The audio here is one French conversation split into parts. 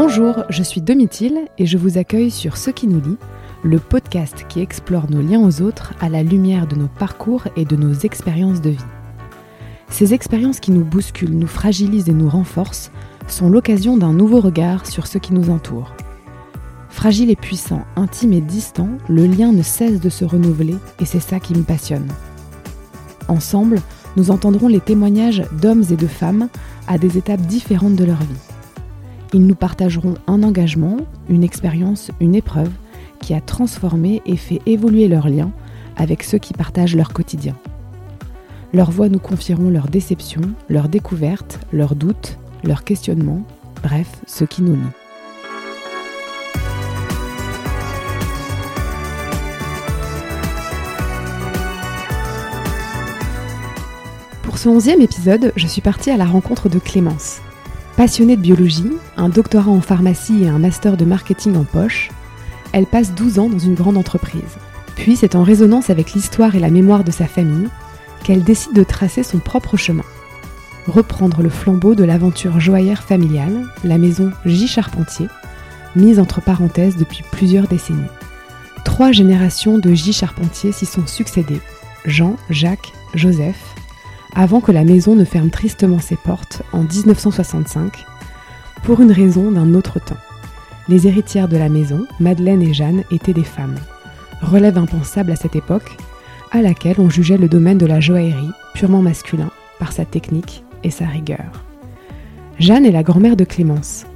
Bonjour, je suis Domitil et je vous accueille sur Ce qui nous lie, le podcast qui explore nos liens aux autres à la lumière de nos parcours et de nos expériences de vie. Ces expériences qui nous bousculent, nous fragilisent et nous renforcent sont l'occasion d'un nouveau regard sur ce qui nous entoure. Fragile et puissant, intime et distant, le lien ne cesse de se renouveler et c'est ça qui me passionne. Ensemble, nous entendrons les témoignages d'hommes et de femmes à des étapes différentes de leur vie. Ils nous partageront un engagement, une expérience, une épreuve qui a transformé et fait évoluer leurs liens avec ceux qui partagent leur quotidien. Leurs voix nous confieront leurs déceptions, leurs découvertes, leurs doutes, leurs questionnements, bref, ce qui nous lie. Pour ce onzième épisode, je suis partie à la rencontre de Clémence. Passionnée de biologie, un doctorat en pharmacie et un master de marketing en poche, elle passe 12 ans dans une grande entreprise. Puis c'est en résonance avec l'histoire et la mémoire de sa famille qu'elle décide de tracer son propre chemin. Reprendre le flambeau de l'aventure joaillère familiale, la maison J. Charpentier, mise entre parenthèses depuis plusieurs décennies. Trois générations de J. Charpentier s'y sont succédées, Jean, Jacques, Joseph, avant que la maison ne ferme tristement ses portes en 1965, pour une raison d'un autre temps. Les héritières de la maison, Madeleine et Jeanne, étaient des femmes. Relève impensable à cette époque, à laquelle on jugeait le domaine de la joaillerie, purement masculin, par sa technique et sa rigueur. Jeanne est la grand-mère de Clémence,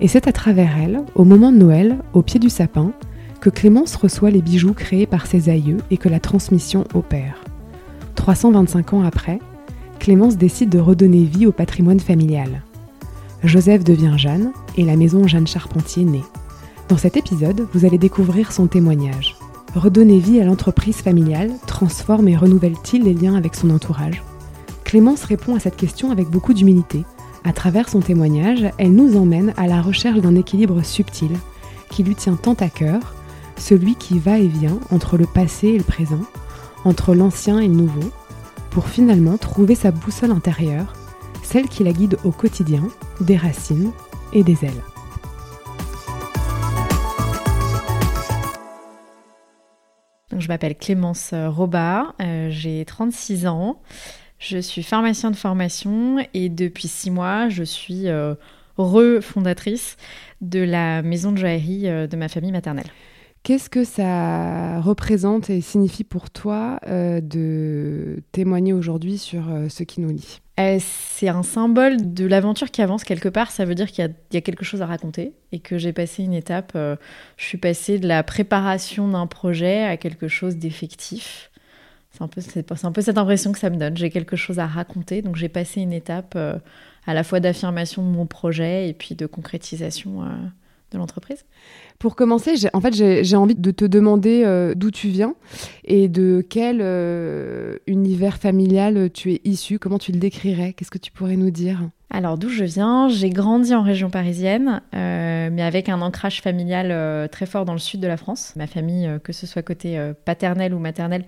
et c'est à travers elle, au moment de Noël, au pied du sapin, que Clémence reçoit les bijoux créés par ses aïeux et que la transmission opère. 325 ans après, Clémence décide de redonner vie au patrimoine familial. Joseph devient Jeanne et la maison Jeanne Charpentier naît. Dans cet épisode, vous allez découvrir son témoignage. Redonner vie à l'entreprise familiale transforme et renouvelle-t-il les liens avec son entourage? Clémence répond à cette question avec beaucoup d'humilité. À travers son témoignage, elle nous emmène à la recherche d'un équilibre subtil qui lui tient tant à cœur, celui qui va et vient entre le passé et le présent, entre l'ancien et le nouveau, pour finalement trouver sa boussole intérieure, celle qui la guide au quotidien, des racines et des ailes. je m'appelle Clémence Robard, euh, j'ai 36 ans, je suis pharmacien de formation et depuis 6 mois, je suis euh, refondatrice de la maison de joaillerie euh, de ma famille maternelle. Qu'est-ce que ça représente et signifie pour toi euh, de témoigner aujourd'hui sur euh, ce qui nous lie? Euh, C'est un symbole de l'aventure qui avance quelque part. Ça veut dire qu'il y, a quelque chose à raconter et que j'ai passé une étape. je suis passée de la préparation d'un projet à quelque chose d'effectif. C'est peu, un peu cette impression que ça me donne. J'ai quelque chose à raconter. Donc j'ai passé une étape à la fois d'affirmation de mon projet et puis de concrétisation de l'entreprise. Pour commencer, en fait, j'ai envie de te demander euh, d'où tu viens et de quel euh, univers familial tu es issu. Comment tu le décrirais? Qu'est-ce que tu pourrais nous dire? Alors d'où je viens, j'ai grandi en région parisienne, euh, mais avec un ancrage familial très fort dans le sud de la France. Ma famille, que ce soit côté paternel ou maternel,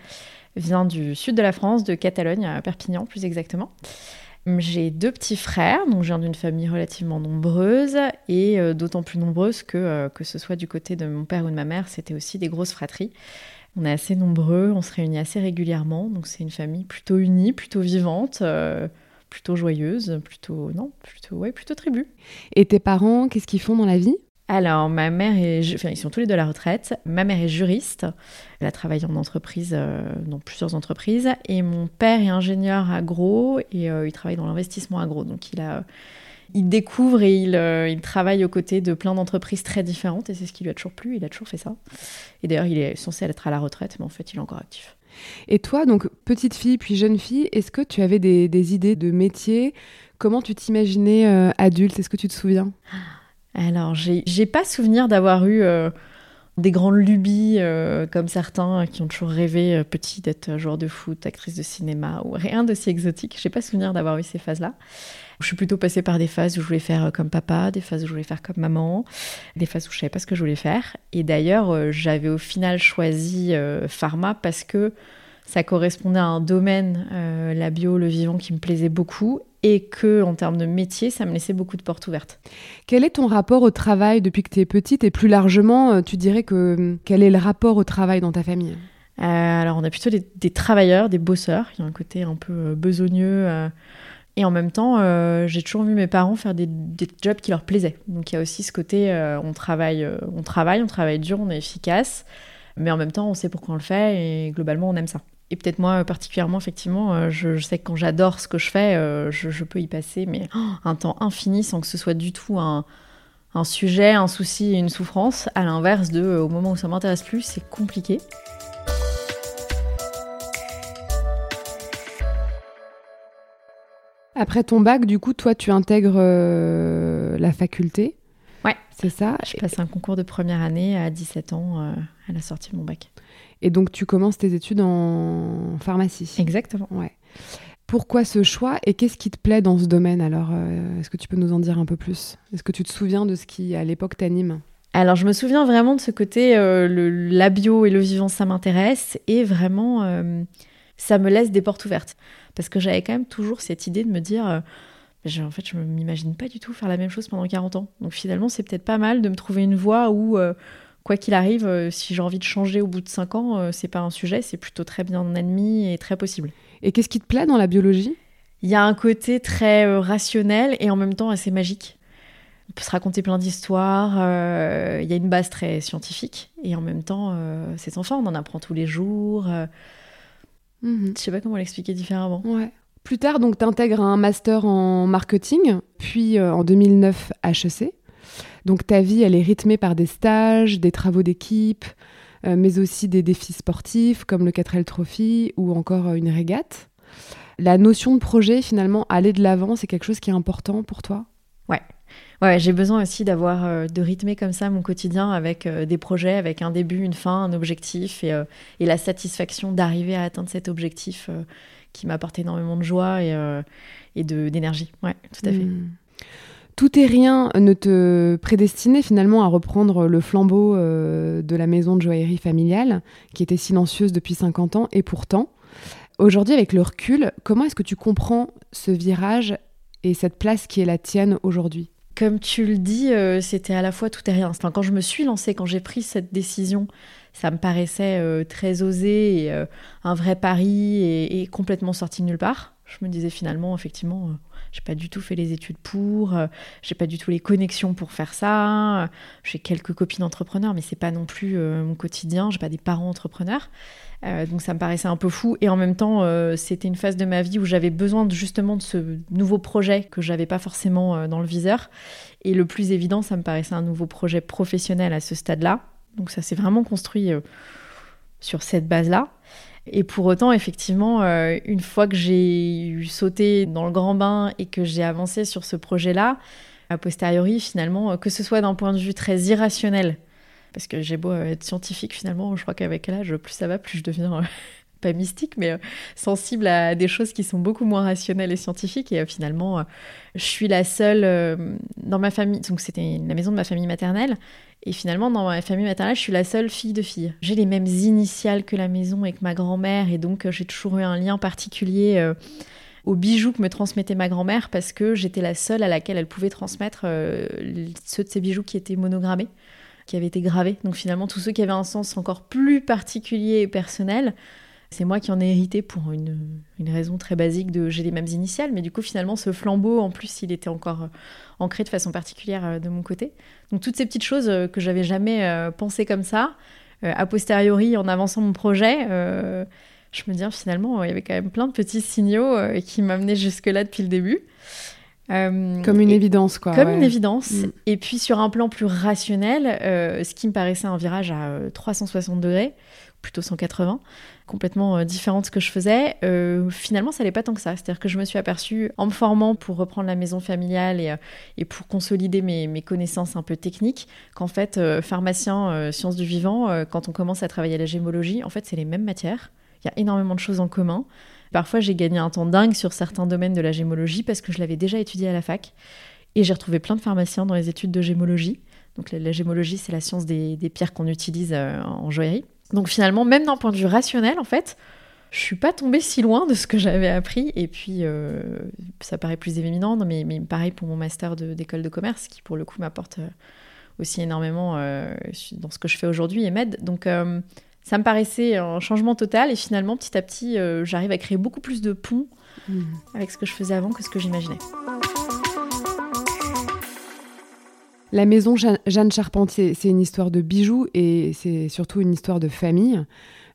vient du sud de la France, de Catalogne, à Perpignan plus exactement. J'ai deux petits frères, donc je viens d'une famille relativement nombreuse et euh, d'autant plus nombreuse que, euh, que ce soit du côté de mon père ou de ma mère, c'était aussi des grosses fratries. On est assez nombreux, on se réunit assez régulièrement, donc c'est une famille plutôt unie, plutôt vivante, euh, plutôt joyeuse, plutôt non, plutôt ouais, plutôt tribu. Et tes parents, qu'est-ce qu'ils font dans la vie? Alors, ma mère est, enfin, ils sont tous les deux à la retraite. Ma mère est juriste. Elle a travaillé en entreprise, euh, dans plusieurs entreprises. Et mon père est ingénieur agro et euh, il travaille dans l'investissement agro. Donc, il a, il découvre et il, euh, il travaille aux côtés de plein d'entreprises très différentes. Et c'est ce qui lui a toujours plu. Il a toujours fait ça. Et d'ailleurs, il est censé être à la retraite, mais en fait, il est encore actif. Et toi, donc petite fille puis jeune fille, est-ce que tu avais des, des idées de métier? Comment tu t'imaginais adulte? Est-ce que tu te souviens? Alors, j'ai pas souvenir d'avoir eu euh, des grandes lubies euh, comme certains qui ont toujours rêvé euh, petit d'être joueur de foot, actrice de cinéma ou rien de si exotique. J'ai pas souvenir d'avoir eu ces phases-là. Je suis plutôt passée par des phases où je voulais faire comme papa, des phases où je voulais faire comme maman, des phases où je savais pas ce que je voulais faire. Et d'ailleurs, j'avais au final choisi pharma parce que ça correspondait à un domaine, la bio, le vivant, qui me plaisait beaucoup et que en termes de métier, ça me laissait beaucoup de portes ouvertes. Quel est ton rapport au travail depuis que tu es petite et plus largement, euh, tu dirais que quel est le rapport au travail dans ta famille? Euh, Alors, on a plutôt des, travailleurs, des bosseurs. Il y a un côté un peu euh, besogneux. et en même temps, j'ai toujours vu mes parents faire des, des, jobs qui leur plaisaient. Donc, il y a aussi ce côté, on travaille, on travaille, on travaille dur, on est efficace, mais en même temps, on sait pourquoi on le fait et globalement, on aime ça. Et peut-être moi particulièrement, effectivement, euh, je, sais que quand j'adore ce que je fais, euh, je, peux y passer mais oh, un temps infini sans que ce soit du tout un, sujet, un souci une souffrance. À l'inverse de, euh, au moment où ça m'intéresse plus, c'est compliqué. Après ton bac, du coup, toi, tu intègres la faculté. Ouais. C'est ça. Je passe un concours de première année à 17 ans à la sortie de mon bac. Et donc, tu commences tes études en pharmacie. Exactement. Ouais. Pourquoi ce choix et qu'est-ce qui te plaît dans ce domaine Alors, euh, est-ce que tu peux nous en dire un peu plus? Est-ce que tu te souviens de ce qui, à l'époque, t'anime? Alors, je me souviens vraiment de ce côté, euh, le, la bio et le vivant, ça m'intéresse. Et vraiment, euh, ça me laisse des portes ouvertes. Parce que j'avais quand même toujours cette idée de me dire, en fait, je ne m'imagine pas du tout faire la même chose pendant 40 ans. Donc, finalement, c'est peut-être pas mal de me trouver une voie où quoi qu'il arrive, euh, si j'ai envie de changer au bout de 5 ans, euh, c'est pas un sujet, c'est plutôt très bien admis et très possible. Et qu'est-ce qui te plaît dans la biologie? Il y a un côté très euh, rationnel et en même temps assez magique. On peut se raconter plein d'histoires, il y a une base très scientifique et en même temps, c'est enfants, on en apprend tous les jours. Mhm. Je sais pas comment l'expliquer différemment. Ouais. Plus tard, donc, tu intègres un master en marketing, puis en 2009 HEC. Donc ta vie, elle est rythmée par des stages, des travaux d'équipe, euh, mais aussi des défis sportifs comme le 4L Trophy ou encore euh, une régate. La notion de projet, finalement, aller de l'avant, c'est quelque chose qui est important pour toi? Ouais. Ouais, j'ai besoin aussi d'avoir euh, de rythmer comme ça mon quotidien avec des projets, avec un début, une fin, un objectif et, la satisfaction d'arriver à atteindre cet objectif qui m'apporte énormément de joie et, et d'énergie. Ouais, tout à fait. Tout et rien ne te prédestinait finalement à reprendre le flambeau euh, de la maison de joaillerie familiale, qui était silencieuse depuis 50 ans, et pourtant, aujourd'hui, avec le recul, comment est-ce que tu comprends ce virage et cette place qui est la tienne aujourd'hui? Comme tu le dis, euh, c'était à la fois tout et rien. Enfin, quand je me suis lancée, quand j'ai pris cette décision, ça me paraissait euh, très osé et un vrai pari et, et complètement sorti de nulle part. Je me disais finalement, effectivement, j'ai pas du tout fait les études pour, euh, j'ai pas du tout les connexions pour faire ça. J'ai quelques copines entrepreneurs, mais c'est pas non plus euh, mon quotidien. J'ai pas des parents entrepreneurs. Euh, donc ça me paraissait un peu fou. Et en même temps, c'était une phase de ma vie où j'avais besoin justement de ce nouveau projet que j'avais pas forcément dans le viseur. Et le plus évident, ça me paraissait un nouveau projet professionnel à ce stade-là. Donc ça s'est vraiment construit sur cette base-là. Et pour autant, effectivement, euh, une fois que j'ai sauté dans le grand bain et que j'ai avancé sur ce projet-là, a posteriori, finalement, euh, que ce soit d'un point de vue très irrationnel, parce que j'ai beau être scientifique, finalement, je crois qu'avec l'âge, plus ça va, plus je deviens mystique, mais euh, sensible à des choses qui sont beaucoup moins rationnelles et scientifiques. Et euh, finalement, euh, je suis la seule dans ma famille. Donc, c'était la maison de ma famille maternelle. Et finalement, dans ma famille maternelle, je suis la seule fille de fille. J'ai les mêmes initiales que la maison et que ma grand-mère. Et donc, j'ai toujours eu un lien particulier aux bijoux que me transmettait ma grand-mère parce que j'étais la seule à laquelle elle pouvait transmettre ceux de ces bijoux qui étaient monogrammés qui avaient été gravés. Donc finalement, tous ceux qui avaient un sens encore plus particulier et personnel, c'est moi qui en ai hérité pour une, raison très basique de j'ai les mêmes initiales, mais du coup finalement ce flambeau en plus il était encore euh, ancré de façon particulière euh, de mon côté. Donc toutes ces petites choses euh, que j'avais jamais pensé comme ça, a posteriori en avançant mon projet, je me dis ah, finalement il y avait quand même plein de petits signaux qui m'amenaient jusque là depuis le début. comme une évidence, quoi. Comme une évidence. Mm. Et puis sur un plan plus rationnel, ce qui me paraissait un virage à 360 degrés, plutôt 180, complètement euh, différent de ce que je faisais, euh, finalement, ça n'allait pas tant que ça. C'est-à-dire que je me suis aperçue, en me formant pour reprendre la maison familiale et, euh, pour consolider mes, mes, connaissances un peu techniques, qu'en fait, pharmacien, sciences du vivant, quand on commence à travailler à la gémologie, en fait, c'est les mêmes matières. Il y a énormément de choses en commun. Parfois, j'ai gagné un temps dingue sur certains domaines de la gémologie parce que je l'avais déjà étudié à la fac. Et j'ai retrouvé plein de pharmaciens dans les études de gémologie. Donc la, gémologie, c'est la science des, des pierres qu'on utilise en joaillerie. Donc finalement, même d'un point de vue rationnel, en fait, je suis pas tombée si loin de ce que j'avais appris. Et puis, euh, ça paraît plus évident, mais, mais pareil pour mon master d'école de, commerce, qui pour le coup m'apporte euh, aussi énormément euh, dans ce que je fais aujourd'hui et m'aide. Donc, ça me paraissait un changement total. Et finalement, petit à petit, j'arrive à créer beaucoup plus de ponts mmh. avec ce que je faisais avant que ce que j'imaginais. La maison Jeanne Charpentier, c'est une histoire de bijoux et c'est surtout une histoire de famille.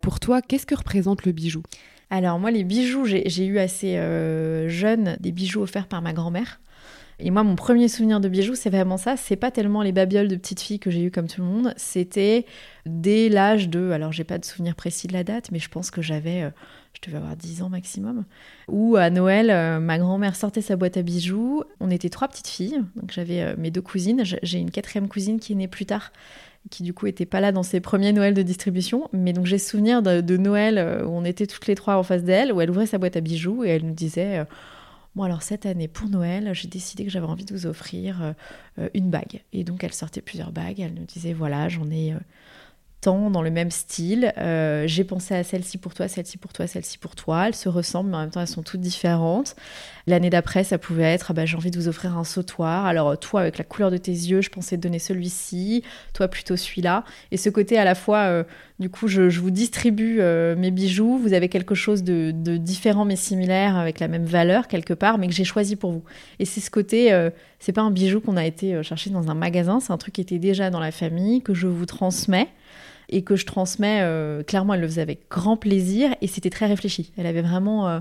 Pour toi, qu'est-ce que représente le bijou? Alors moi, les bijoux, j'ai eu assez euh, jeune des bijoux offerts par ma grand-mère. Et moi, mon premier souvenir de bijoux, c'est vraiment ça. C'est pas tellement les babioles de petite fille que j'ai eu comme tout le monde. C'était dès l'âge de. Alors, j'ai pas de souvenir précis de la date, mais je pense que j'avais. Euh, je devais avoir 10 ans maximum. Où à Noël, euh, ma grand-mère sortait sa boîte à bijoux. On était trois petites filles. Donc, j'avais mes deux cousines. J'ai une quatrième cousine qui est née plus tard qui du coup était pas là dans ses premiers Noëls de distribution. Mais donc j'ai souvenir de, Noël euh, où on était toutes les trois en face d'elle, où elle ouvrait sa boîte à bijoux et elle nous disait euh, Bon, alors cette année, pour Noël, j'ai décidé que j'avais envie de vous offrir euh, une bague. Et donc elle sortait plusieurs bagues. Elle nous disait Voilà, j'en ai dans le même style. Euh, j'ai pensé à celle-ci pour toi, celle-ci pour toi, celle-ci pour toi. Elles se ressemblent, mais en même temps, elles sont toutes différentes. L'année d'après, ça pouvait être, ah bah, j'ai envie de vous offrir un sautoir. Alors, toi, avec la couleur de tes yeux, je pensais te donner celui-ci, toi plutôt celui-là. Et ce côté à la fois, euh, du coup, je, vous distribue euh, mes bijoux, vous avez quelque chose de, différent mais similaire, avec la même valeur quelque part, mais que j'ai choisi pour vous. Et c'est ce côté, c'est pas un bijou qu'on a été chercher dans un magasin, c'est un truc qui était déjà dans la famille, que je vous transmets et que je transmets. Euh, clairement, elle le faisait avec grand plaisir et c'était très réfléchi. Elle avait vraiment euh,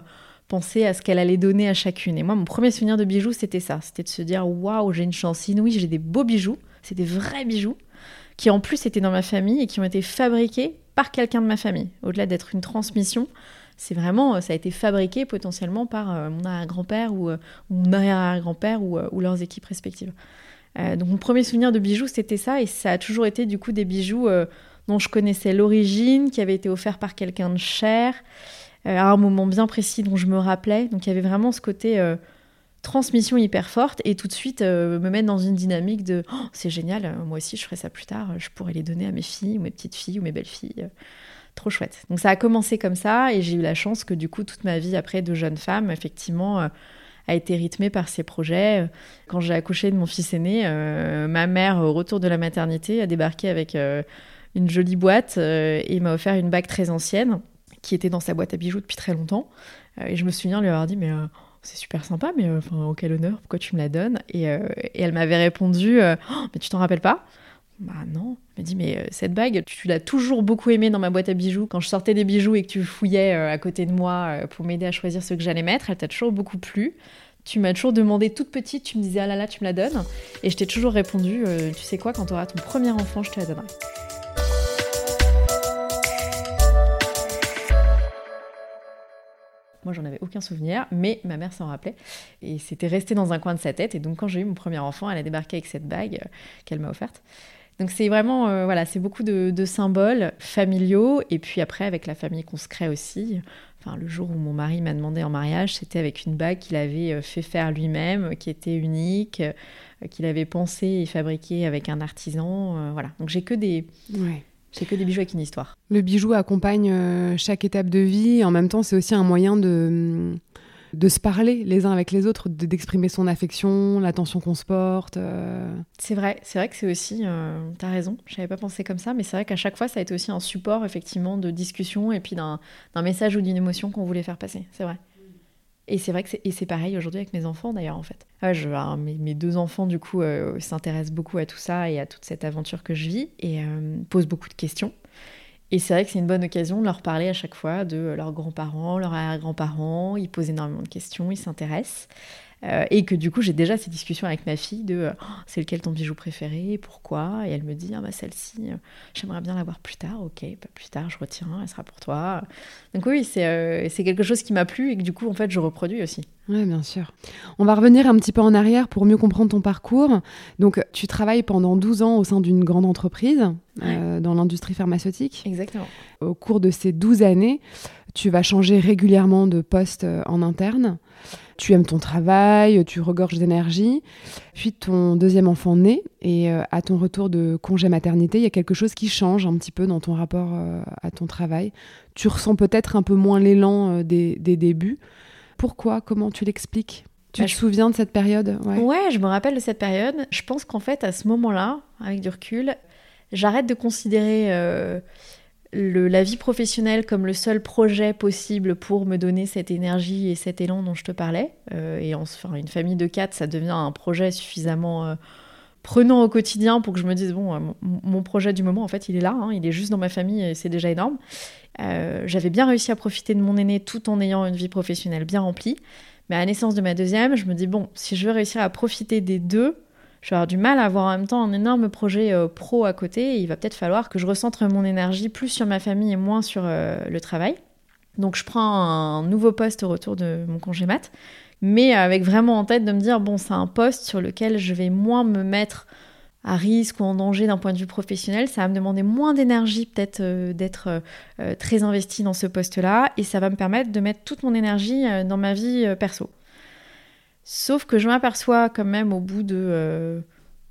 pensé à ce qu'elle allait donner à chacune. Et moi, mon premier souvenir de bijoux, c'était ça. C'était de se dire waouh, j'ai une chance inouïe, j'ai des beaux bijoux. C'est des vrais bijoux qui en plus étaient dans ma famille et qui ont été fabriqués par quelqu'un de ma famille. Au-delà d'être une transmission, c'est vraiment, ça a été fabriqué potentiellement par euh, mon arrière-grand-père ou, mon arrière-grand-père ou, leurs équipes respectives. donc mon premier souvenir de bijoux, c'était ça, et ça a toujours été du coup des bijoux dont je connaissais l'origine, qui avait été offert par quelqu'un de cher, euh, à un moment bien précis dont je me rappelais. Donc il y avait vraiment ce côté euh, transmission hyper forte et tout de suite euh, me mettre dans une dynamique de oh, c'est génial, moi aussi je ferai ça plus tard, je pourrais les donner à mes filles ou mes petites filles ou mes belles filles. Trop chouette. Donc ça a commencé comme ça et j'ai eu la chance que du coup toute ma vie après de jeune femme, effectivement, a été rythmée par ces projets. Quand j'ai accouché de mon fils aîné, ma mère, au retour de la maternité, a débarqué avec une jolie boîte euh, et m'a offert une bague très ancienne qui était dans sa boîte à bijoux depuis très longtemps. Euh, et je me souviens lui avoir dit mais euh, c'est super sympa, mais enfin, quel honneur, pourquoi tu me la donnes? Et, elle m'avait répondu oh, mais tu t'en rappelles pas? Bah non. Elle m'a dit, mais cette bague, tu, l'as toujours beaucoup aimée dans ma boîte à bijoux. Quand je sortais des bijoux et que tu fouillais à côté de moi pour m'aider à choisir ce que j'allais mettre, elle t'a toujours beaucoup plu. Tu m'as toujours demandé toute petite, tu me disais, ah là là, tu me la donnes. Et je t'ai toujours répondu, tu sais quoi, quand tu auras ton premier enfant, je te la donnerai. Moi, j'en avais aucun souvenir, mais ma mère s'en rappelait. Et c'était resté dans un coin de sa tête. Et donc, quand j'ai eu mon premier enfant, elle a débarqué avec cette bague euh, qu'elle m'a offerte. Donc, c'est vraiment, euh, voilà, c'est beaucoup de, symboles familiaux. Et puis après, avec la famille qu'on se crée aussi. Enfin, le jour où mon mari m'a demandé en mariage, c'était avec une bague qu'il avait euh, fait faire lui-même, qui était unique, qu'il avait pensé et fabriqué avec un artisan. voilà. Donc, j'ai que des. C'est que des bijoux avec une histoire. Le bijou accompagne euh, chaque étape de vie. En même temps, c'est aussi un moyen de, de se parler les uns avec les autres, d'exprimer son affection, l'attention qu'on se porte. Euh. C'est vrai, c'est vrai que c'est aussi. Euh, T'as raison, je n'avais pas pensé comme ça, mais c'est vrai qu'à chaque fois, ça a été aussi un support effectivement de discussion et puis d'un message ou d'une émotion qu'on voulait faire passer. C'est vrai. Et c'est vrai que c'est pareil aujourd'hui avec mes enfants d'ailleurs en fait. Je, mes, deux enfants du coup euh, s'intéressent beaucoup à tout ça et à toute cette aventure que je vis et euh, posent beaucoup de questions. Et c'est vrai que c'est une bonne occasion de leur parler à chaque fois de leurs grands-parents, leurs arrière-grands-parents. Ils posent énormément de questions, ils s'intéressent. Euh, et que du coup, j'ai déjà ces discussions avec ma fille de oh, c'est lequel ton bijou préféré, pourquoi? Et elle me dit ah, bah, celle-ci, euh, j'aimerais bien l'avoir plus tard, ok, pas plus tard, je retiens, elle sera pour toi. Donc oui, c'est euh, c'est quelque chose qui m'a plu et que du coup, en fait, je reproduis aussi. Oui, bien sûr. On va revenir un petit peu en arrière pour mieux comprendre ton parcours. Donc, tu travailles pendant 12 ans au sein d'une grande entreprise dans l'industrie pharmaceutique. Exactement. Au cours de ces 12 années, Tu vas changer régulièrement de poste en interne. Tu aimes ton travail, tu regorges d'énergie. Puis ton deuxième enfant naît et à ton retour de congé maternité, il y a quelque chose qui change un petit peu dans ton rapport à ton travail. Tu ressens peut-être un peu moins l'élan des, des débuts. Pourquoi? Comment tu l'expliques? Tu bah, te souviens de cette période? Ouais. je me rappelle de cette période. Je pense qu'en fait, à ce moment-là, avec du recul, j'arrête de considérer euh, la vie professionnelle comme le seul projet possible pour me donner cette énergie et cet élan dont je te parlais. Euh, et enfin, une famille de quatre, ça devient un projet suffisamment euh, prenant au quotidien pour que je me dise bon, mon projet du moment, en fait, il est là, hein, il est juste dans ma famille et c'est déjà énorme. J'avais bien réussi à profiter de mon aîné tout en ayant une vie professionnelle bien remplie. Mais à la naissance de ma deuxième, je me dis, bon, si je veux réussir à profiter des deux, je vais avoir du mal à avoir en même temps un énorme projet euh, pro à côté. Et il va peut-être falloir que je recentre mon énergie plus sur ma famille et moins sur euh, le travail. Donc je prends un nouveau poste au retour de mon congé mat, mais avec vraiment en tête de me dire, bon, c'est un poste sur lequel je vais moins me mettre à risque ou en danger d'un point de vue professionnel, ça va me demander moins d'énergie peut-être euh, d'être très investi dans ce poste-là et ça va me permettre de mettre toute mon énergie dans ma vie perso. Sauf que je m'aperçois quand même au bout de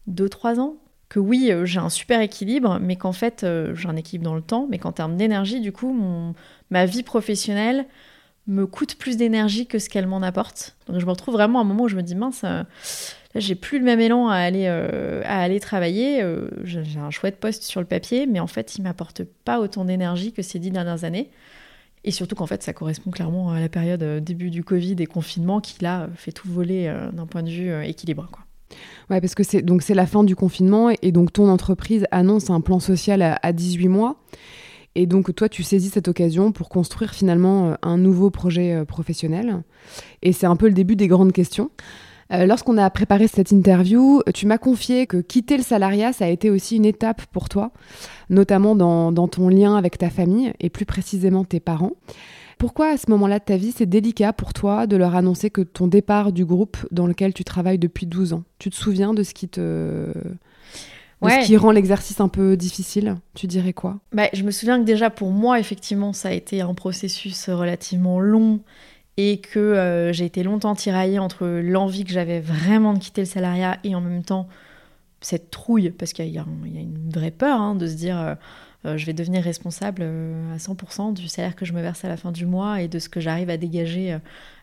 2-3 ans que oui, j'ai un super équilibre, mais qu'en fait, j'ai un équilibre dans le temps, mais qu'en termes d'énergie, du coup, mon, ma vie professionnelle me coûte plus d'énergie que ce qu'elle m'en apporte. Donc je me retrouve vraiment à un moment où je me dis, mince, Là, j'ai plus le même élan à aller, euh, à aller travailler. Euh, j'ai un chouette poste sur le papier, mais en fait, il m'apporte pas autant d'énergie que ces dix dernières années. Et surtout qu'en fait, ça correspond clairement à la période euh, début du Covid et confinement qui, là, fait tout voler d'un point de vue équilibre. Quoi. Ouais, parce que c'est donc c'est la fin du confinement et donc ton entreprise annonce un plan social à, à 18 mois. Et donc toi, tu saisis cette occasion pour construire finalement un nouveau projet professionnel. Et c'est un peu le début des grandes questions. Euh, lorsqu'on a préparé cette interview, tu m'as confié que quitter le salariat, ça a été aussi une étape pour toi, notamment dans, ton lien avec ta famille et plus précisément tes parents. Pourquoi à ce moment-là de ta vie, c'est délicat pour toi de leur annoncer que ton départ du groupe dans lequel tu travailles depuis 12 ans? Tu te souviens de ce qui te... ce qui rend l'exercice un peu difficile, tu dirais quoi? Bah, Je me souviens que déjà pour moi, effectivement, ça a été un processus relativement long et que euh, j'ai été longtemps tiraillée entre l'envie que j'avais vraiment de quitter le salariat et en même temps cette trouille, parce qu'il y, a une vraie peur hein, de se dire euh, euh, je vais devenir responsable à 100% du salaire que je me verse à la fin du mois et de ce que j'arrive à dégager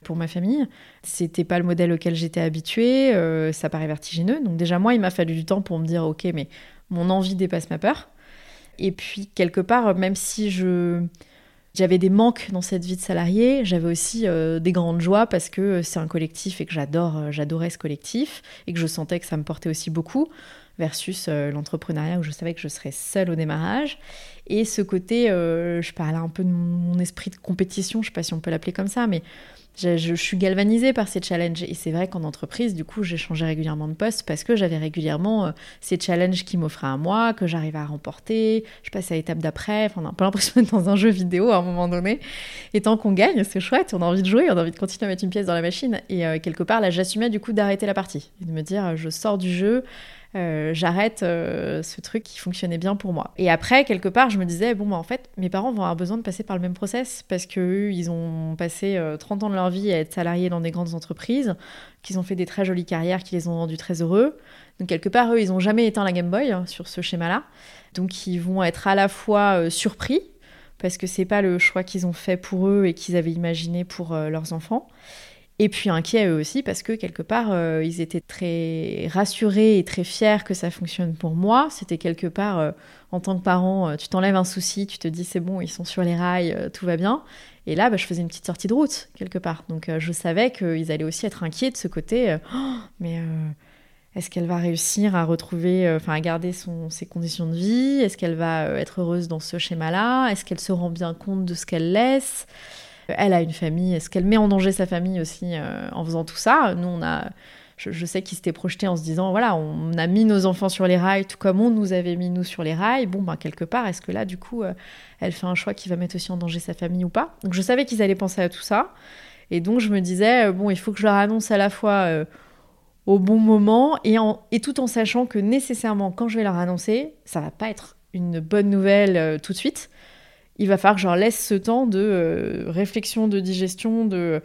pour ma famille. C'était pas le modèle auquel j'étais habituée, ça paraît vertigineux. Donc déjà moi, il m'a fallu du temps pour me dire ok, mais mon envie dépasse ma peur. Et puis quelque part, même si je j'avais des manques dans cette vie de salarié, j'avais aussi euh, des grandes joies parce que euh, c'est un collectif et que j'adore, euh, j'adorais ce collectif et que je sentais que ça me portait aussi beaucoup versus l'entrepreneuriat où je savais que je serais seule au démarrage. Et ce côté, je parlais un peu de mon esprit de compétition, je sais pas si on peut l'appeler comme ça, mais je, suis galvanisée par ces challenges. Et c'est vrai qu'en entreprise, du coup, j'ai changé régulièrement de poste parce que j'avais régulièrement euh, ces challenges qui m'offraient à moi, que j'arrivais à remporter. Je passe à l'étape d'après. Enfin, on a un peu l'impression d'être dans un jeu vidéo à un moment donné. Et tant qu'on gagne, c'est chouette. On a envie de jouer, on a envie de continuer à mettre une pièce dans la machine. Et euh, quelque part, là, j'assumais du coup d'arrêter la partie. De me dire, je sors du jeu. Euh, j'arrête euh, ce truc qui fonctionnait bien pour moi. Et après, quelque part, je me disais, bon, bah, en fait, mes parents vont avoir besoin de passer par le même process parce qu'eux, ils ont passé 30 euh, ans de leur vie à être salariés dans des grandes entreprises, qu'ils ont fait des très jolies carrières qui les ont rendus très heureux. Donc, quelque part, eux, ils n'ont jamais éteint la Game Boy hein, sur ce schéma-là. Donc, ils vont être à la fois surpris parce que c'est pas le choix qu'ils ont fait pour eux et qu'ils avaient imaginé pour leurs enfants. Et puis inquiets eux aussi parce que quelque part euh, ils étaient très rassurés et très fiers que ça fonctionne pour moi. C'était quelque part euh, en tant que parent, euh, tu t'enlèves un souci, tu te dis c'est bon, ils sont sur les rails, tout va bien. Et là, bah, je faisais une petite sortie de route quelque part. Donc je savais qu'ils allaient aussi être inquiets de ce côté. Oh, mais est-ce qu'elle va réussir à retrouver, enfin à garder ses conditions de vie? Est-ce qu'elle va être heureuse dans ce schéma-là? Est-ce qu'elle se rend bien compte de ce qu'elle laisse? Elle a une famille, est-ce qu'elle met en danger sa famille aussi euh, en faisant tout ça? Nous, on a, je, sais qu'ils s'étaient projetés en se disant, voilà, on a mis nos enfants sur les rails, tout comme on nous avait mis nous sur les rails. Bon, ben quelque part, est-ce que là, du coup, euh, elle fait un choix qui va mettre aussi en danger sa famille ou pas? Donc je savais qu'ils allaient penser à tout ça. Et donc je me disais, euh, bon, il faut que je leur annonce à la fois au bon moment et, et tout en sachant que nécessairement, quand je vais leur annoncer, ça va pas être une bonne nouvelle tout de suite il va falloir que je leur laisse ce temps de réflexion, de digestion, de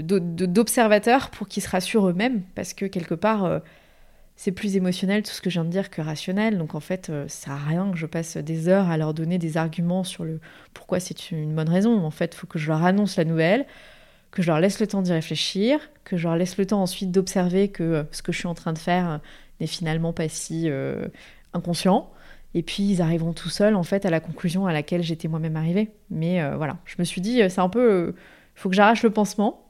d'observateurs pour qu'ils se rassurent eux-mêmes, parce que quelque part, euh, c'est plus émotionnel tout ce que je viens de dire que rationnel. Donc en fait, euh, ça sert à rien que je passe des heures à leur donner des arguments sur le pourquoi c'est une bonne raison. En fait, il faut que je leur annonce la nouvelle, que je leur laisse le temps d'y réfléchir, que je leur laisse le temps ensuite d'observer que euh, ce que je suis en train de faire n'est finalement pas si inconscient. Et puis ils arriveront tout seuls en fait à la conclusion à laquelle j'étais moi-même arrivée. Mais voilà, je me suis dit c'est un peu, il faut que j'arrache le pansement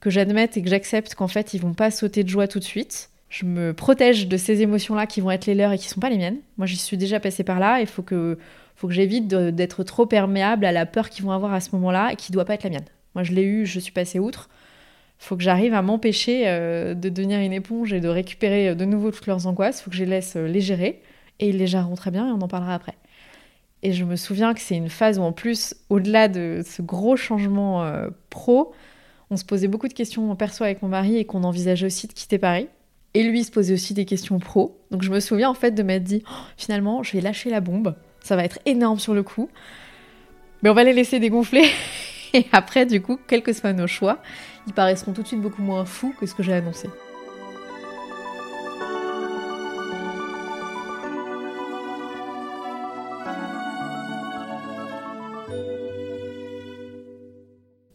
que j'admette et que j'accepte qu'en fait, ils vont pas sauter de joie tout de suite. Je me protège de ces émotions-là qui vont être les leurs et qui sont pas les miennes. Moi, j'y suis déjà passée par là. Il faut que, faut que j'évite d'être trop perméable à la peur qu'ils vont avoir à ce moment-là et qui doit pas être la mienne. Moi, je l'ai eu, je suis passée outre. Faut que j'arrive à m'empêcher euh, de devenir une éponge et de récupérer euh, de nouveau toutes leurs angoisses. Faut que je les laisse euh, les gérer. Et ils les géreront très bien et on en parlera après. Et je me souviens que c'est une phase où, en plus, au-delà de ce gros changement pro, on se posait beaucoup de questions en perso avec mon mari et qu'on envisageait aussi de quitter Paris. Et lui se posait aussi des questions pro. Donc je me souviens en fait de m'être dit, oh, finalement, je vais lâcher la bombe. Ça va être énorme sur le coup. Mais on va les laisser dégonfler. Et après, du coup, quels que soient nos choix, ils paraîtront tout de suite beaucoup moins fous que ce que j'ai annoncé.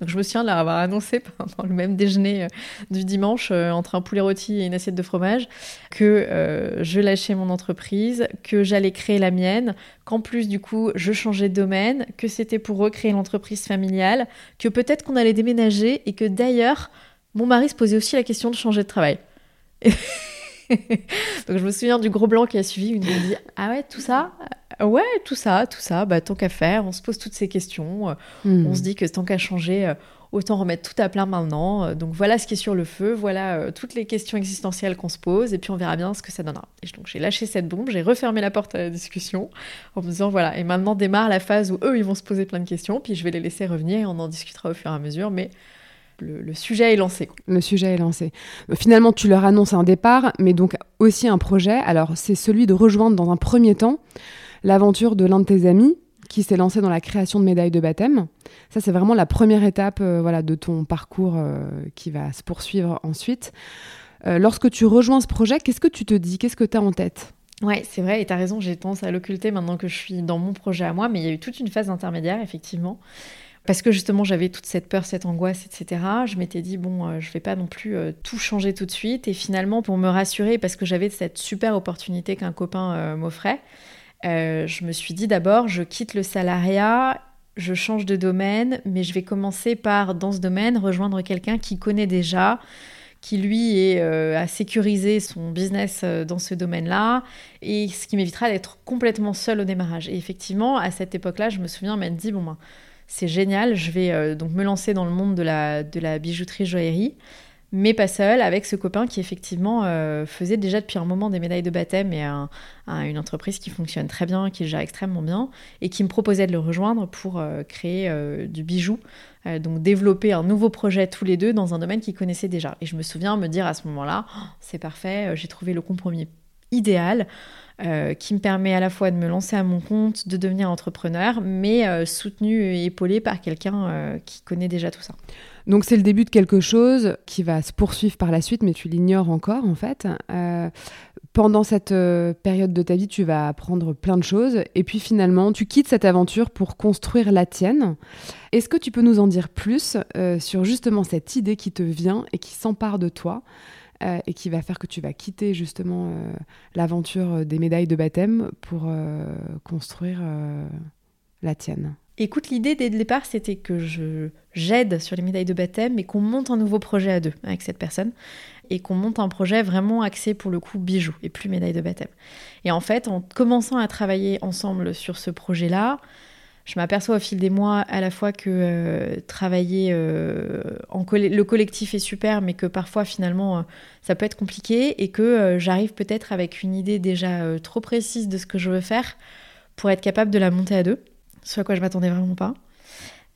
Je me souviens de l'avoir annoncé pendant le même déjeuner euh, du dimanche, euh, entre un poulet rôti et une assiette de fromage, que euh, je lâchais mon entreprise, que j'allais créer la mienne, qu'en plus du coup je changeais de domaine, que c'était pour recréer l'entreprise familiale, que peut-être qu'on allait déménager et que d'ailleurs mon mari se posait aussi la question de changer de travail. Donc je me souviens du gros blanc qui a suivi, il me dit Ah ouais, tout ça? Ouais, tout ça, tout ça, bah, tant qu'à faire, on se pose toutes ces questions, euh, hmm. on se dit que tant qu'à changer, euh, autant remettre tout à plein maintenant. Donc voilà ce qui est sur le feu, voilà toutes les questions existentielles qu'on se pose, et puis on verra bien ce que ça donnera. Et donc j'ai lâché cette bombe, j'ai refermé la porte à la discussion en me disant voilà, et maintenant démarre la phase où eux ils vont se poser plein de questions, puis je vais les laisser revenir et on en discutera au fur et à mesure, mais le, sujet est lancé. Le sujet est lancé. Finalement, tu leur annonces un départ, mais donc aussi un projet. Alors, c'est celui de rejoindre dans un premier temps l'aventure de l'un de tes amis qui s'est lancé dans la création de médailles de baptême. Ça, c'est vraiment la première étape euh, voilà, de ton parcours euh, qui va se poursuivre ensuite. Euh, lorsque tu rejoins ce projet, qu'est-ce que tu te dis? Qu'est-ce que tu as en tête? Ouais, c'est vrai, et tu as raison, j'ai tendance à l'occulter maintenant que je suis dans mon projet à moi, mais il y a eu toute une phase intermédiaire, effectivement parce que justement j'avais toute cette peur, cette angoisse, etc. Je m'étais dit bon, euh, je vais pas non plus tout changer tout de suite. Et finalement, pour me rassurer, parce que j'avais cette super opportunité qu'un copain m'offrait, je me suis dit d'abord, je quitte le salariat, je change de domaine, mais je vais commencer par dans ce domaine rejoindre quelqu'un qui connaît déjà qui lui est, à sécuriser son business dans ce domaine-là, et ce qui m'évitera d'être complètement seule au démarrage. Et effectivement, à cette époque-là, je me souviens m'être dit, bon ben, c'est génial, je vais euh, donc me lancer dans le monde de la, de la bijouterie joaillerie, mais pas seule, avec ce copain qui effectivement euh, faisait déjà depuis un moment des médailles de baptême et une entreprise qui fonctionne très bien, qui gère extrêmement bien, et qui me proposait de le rejoindre pour euh, créer du bijou, donc développer un nouveau projet tous les deux dans un domaine qu'ils connaissaient déjà. Et je me souviens me dire à ce moment-là, oh, c'est parfait, j'ai trouvé le compromis idéal. Euh, qui me permet à la fois de me lancer à mon compte, de devenir entrepreneur, mais euh, soutenu et épaulé par quelqu'un euh, qui connaît déjà tout ça. Donc c'est le début de quelque chose qui va se poursuivre par la suite, mais tu l'ignores encore en fait. pendant cette période de ta vie, tu vas apprendre plein de choses, et puis finalement, tu quittes cette aventure pour construire la tienne. Est-ce que tu peux nous en dire plus sur justement cette idée qui te vient et qui s'empare de toi euh, et qui va faire que tu vas quitter justement euh, l'aventure euh, des médailles de baptême pour construire la tienne? Écoute, l'idée dès le départ, c'était que je j'aide sur les médailles de baptême et qu'on monte un nouveau projet à deux avec cette personne et qu'on monte un projet vraiment axé pour le coup bijoux et plus médailles de baptême. Et en fait, en commençant à travailler ensemble sur ce projet-là, je m'aperçois au fil des mois à la fois que euh, travailler euh, en le collectif est super, mais que parfois finalement euh, ça peut être compliqué et que j'arrive peut-être avec une idée déjà trop précise de ce que je veux faire pour être capable de la monter à deux, ce à quoi je m'attendais vraiment pas.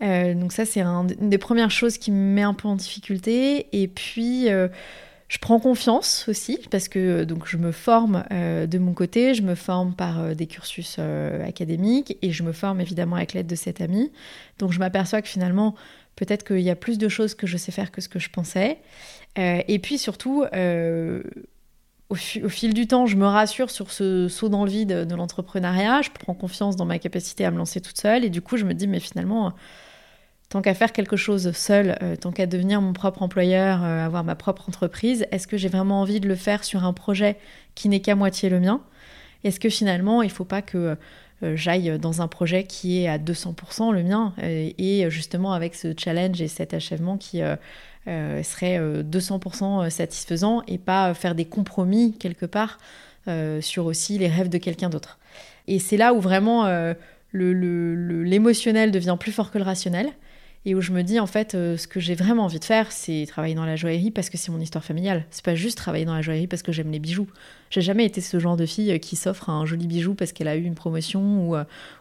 donc ça c'est une des premières choses qui me met un peu en difficulté. Et puis Je prends confiance aussi parce que donc je me forme de mon côté, je me forme par des cursus académiques et je me forme évidemment avec l'aide de cette amie. Donc je m'aperçois que finalement peut-être qu'il y a plus de choses que je sais faire que ce que je pensais. et puis surtout, au, fil du temps, je me rassure sur ce saut dans le vide de l'entrepreneuriat. Je prends confiance dans ma capacité à me lancer toute seule. Et du coup, je me dis, mais finalement, tant qu'à faire quelque chose seul, euh, tant qu'à devenir mon propre employeur, euh, avoir ma propre entreprise, est-ce que j'ai vraiment envie de le faire sur un projet qui n'est qu'à moitié le mien? Est-ce que finalement, il ne faut pas que euh, j'aille dans un projet qui est à 200% le mien? Et justement avec ce challenge et cet achèvement qui serait 200% euh, satisfaisant et pas faire des compromis quelque part euh, sur aussi les rêves de quelqu'un d'autre. Et c'est là où vraiment l'émotionnel devient plus fort que le rationnel et où je me dis en fait ce que j'ai vraiment envie de faire c'est travailler dans la joaillerie parce que c'est mon histoire familiale. C'est pas juste travailler dans la joaillerie parce que j'aime les bijoux. J'ai jamais été ce genre de fille qui s'offre un joli bijou parce qu'elle a eu une promotion ou,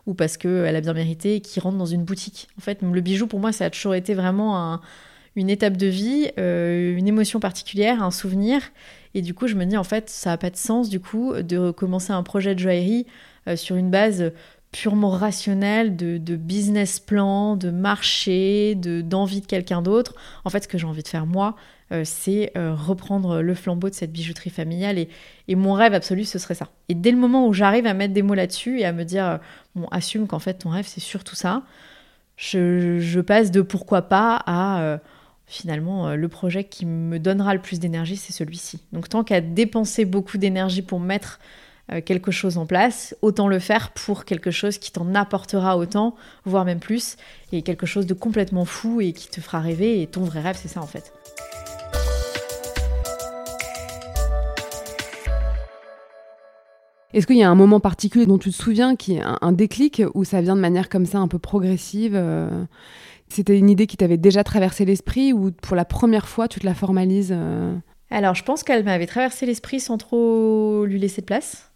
ou parce qu'elle a bien mérité et qui rentre dans une boutique. En fait le bijou pour moi ça a toujours été vraiment un, une étape de vie, euh, une émotion particulière, un souvenir. Et du coup, je me dis, en fait, ça n'a pas de sens, du coup, de commencer un projet de joaillerie euh, sur une base purement rationnelle de, business plan, de marché, de, d'envie de quelqu'un d'autre. En fait, ce que j'ai envie de faire, moi, euh, c'est reprendre le flambeau de cette bijouterie familiale. Et, et, mon rêve absolu, ce serait ça. Et dès le moment où j'arrive à mettre des mots là-dessus et à me dire, bon, assume qu'en fait, ton rêve, c'est surtout ça, je passe de pourquoi pas à finalement, euh, le projet qui me donnera le plus d'énergie, c'est celui-ci. Donc tant qu'à dépenser beaucoup d'énergie pour mettre euh, quelque chose en place, autant le faire pour quelque chose qui t'en apportera autant, voire même plus, et quelque chose de complètement fou et qui te fera rêver. Et ton vrai rêve, c'est ça en fait. Est-ce qu'il y a un moment particulier dont tu te souviens, qui est un, déclic, où ça vient de manière comme ça un peu progressive euh, c'était une idée qui t'avait déjà traversé l'esprit ou pour la première fois tu te la formalises euh Alors je pense qu'elle m'avait traversé l'esprit sans trop lui laisser de place.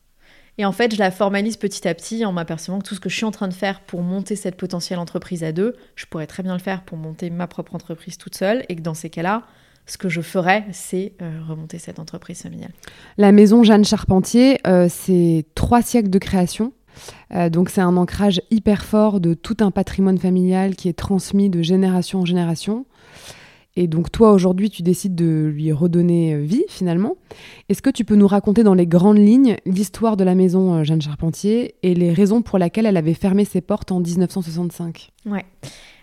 Et en fait, je la formalise petit à petit en m'apercevant que tout ce que je suis en train de faire pour monter cette potentielle entreprise à deux, je pourrais très bien le faire pour monter ma propre entreprise toute seule. Et que dans ces cas-là, ce que je ferais, c'est euh, remonter cette entreprise familiale. La maison Jeanne Charpentier, euh, c'est trois siècles de création. Euh, donc c'est un ancrage hyper fort de tout un patrimoine familial qui est transmis de génération en génération. Et donc toi aujourd'hui tu décides de lui redonner euh, vie finalement. Est-ce que tu peux nous raconter dans les grandes lignes l'histoire de la maison euh, Jeanne Charpentier et les raisons pour lesquelles elle avait fermé ses portes en 1965 Ouais.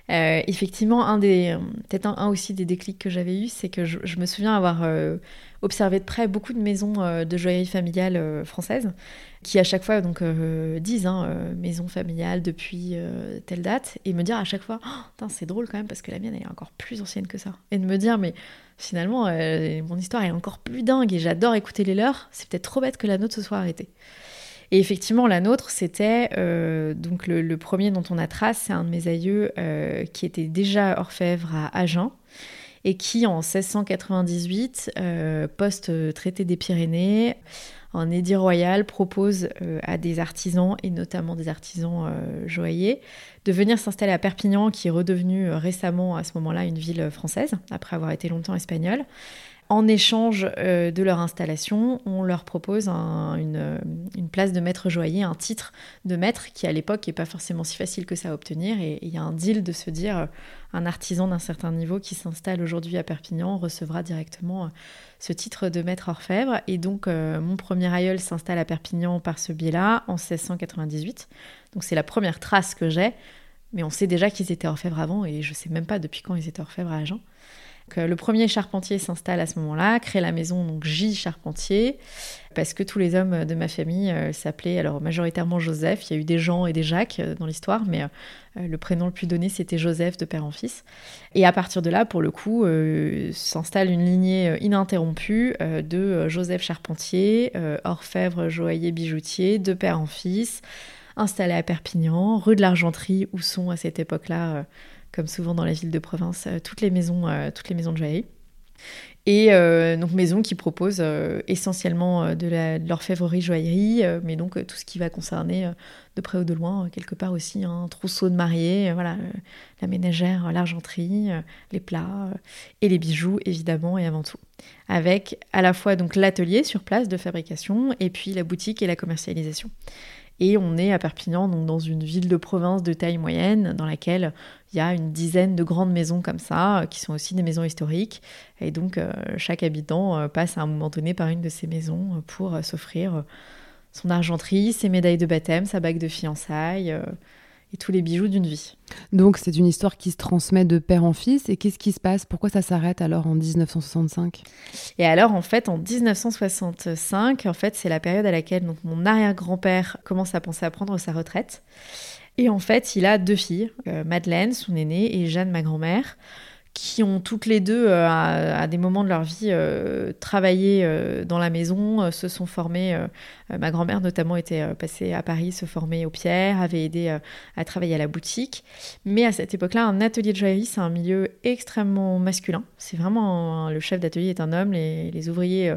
Effectivement, un des, peut-être un, aussi des déclics que j'avais eu, c'est que je, me souviens avoir observé de près beaucoup de maisons de joaillerie familiale françaises qui à chaque fois donc euh, disent hein, euh, maison familiale depuis euh, telle date et me dire à chaque fois oh, c'est drôle quand même parce que la mienne est encore plus ancienne que ça. Et de me dire mais finalement mon histoire est encore plus dingue et j'adore écouter les leurs c'est peut-être trop bête que la nôtre se soit arrêtée et effectivement la nôtre c'était donc le, premier dont on a trace c'est un de mes aïeux qui était déjà orfèvre à Agen et qui en 1698 post traité des Pyrénées un édit royal propose euh, à des artisans, et notamment des artisans euh, joailliers, de venir s'installer à Perpignan, qui est redevenu euh, récemment à ce moment-là une ville française, après avoir été longtemps espagnole. En échange de leur installation, on leur propose une, place de maître joaillier, un titre de maître qui à l'époque n'est pas forcément si facile que ça à obtenir. Et il y a un deal de se dire un artisan d'un certain niveau qui s'installe aujourd'hui à Perpignan recevra directement ce titre de maître orfèvre. Et donc, euh, mon premier aïeul s'installe à Perpignan par ce biais-là en 1698. Donc, c'est la première trace que j'ai. Mais on sait déjà qu'ils étaient orfèvres avant et je ne sais même pas depuis quand ils étaient orfèvres à Agen. Euh, le premier charpentier s'installe à ce moment-là, crée la maison donc J Charpentier, parce que tous les hommes de ma famille euh, s'appelaient alors majoritairement Joseph. Il y a eu des Jean et des Jacques euh, dans l'histoire, mais le prénom le plus donné c'était Joseph de père en fils. Et à partir de là, pour le coup, s'installe une lignée ininterrompue de Joseph Charpentier, orfèvre, joaillier, bijoutier, de père en fils, installé à Perpignan, rue de l'Argenterie, où sont à cette époque-là comme souvent dans les villes de province, euh, toutes les maisons, euh, toutes les maisons de joaillerie. Et euh, donc maison qui propose essentiellement de l'orfèvrerie joaillerie, mais donc tout ce qui va concerner de près ou de loin, quelque part aussi un trousseau de mariée, voilà, la ménagère, l'argenterie, les plats et les bijoux évidemment et avant tout. Avec à la fois donc l'atelier sur place de fabrication et puis la boutique et la commercialisation. Et on est à Perpignan, donc dans une ville de province de taille moyenne, dans laquelle il y a une dizaine de grandes maisons comme ça, euh, qui sont aussi des maisons historiques. Et donc euh, chaque habitant euh, passe à un moment donné par une de ces maisons pour s'offrir son argenterie, ses médailles de baptême, sa bague de fiançailles et tous les bijoux d'une vie. Donc c'est une histoire qui se transmet de père en fils. Et qu'est-ce qui se passe? Pourquoi ça s'arrête alors en 1965 Et alors en fait en 1965, en fait c'est la période à laquelle donc, mon arrière-grand-père commence à penser à prendre sa retraite. Et en fait il a deux filles, euh, Madeleine, son aînée, et Jeanne, ma grand-mère qui ont toutes les deux, euh, à, des moments de leur vie, euh, travaillé dans la maison, se sont formées. ma grand-mère, notamment, était passée à Paris, se former aux pierres, avait aidé à travailler à la boutique. Mais à cette époque-là, un atelier de joaillerie, c'est un milieu extrêmement masculin. C'est vraiment. le chef d'atelier est un homme, les, ouvriers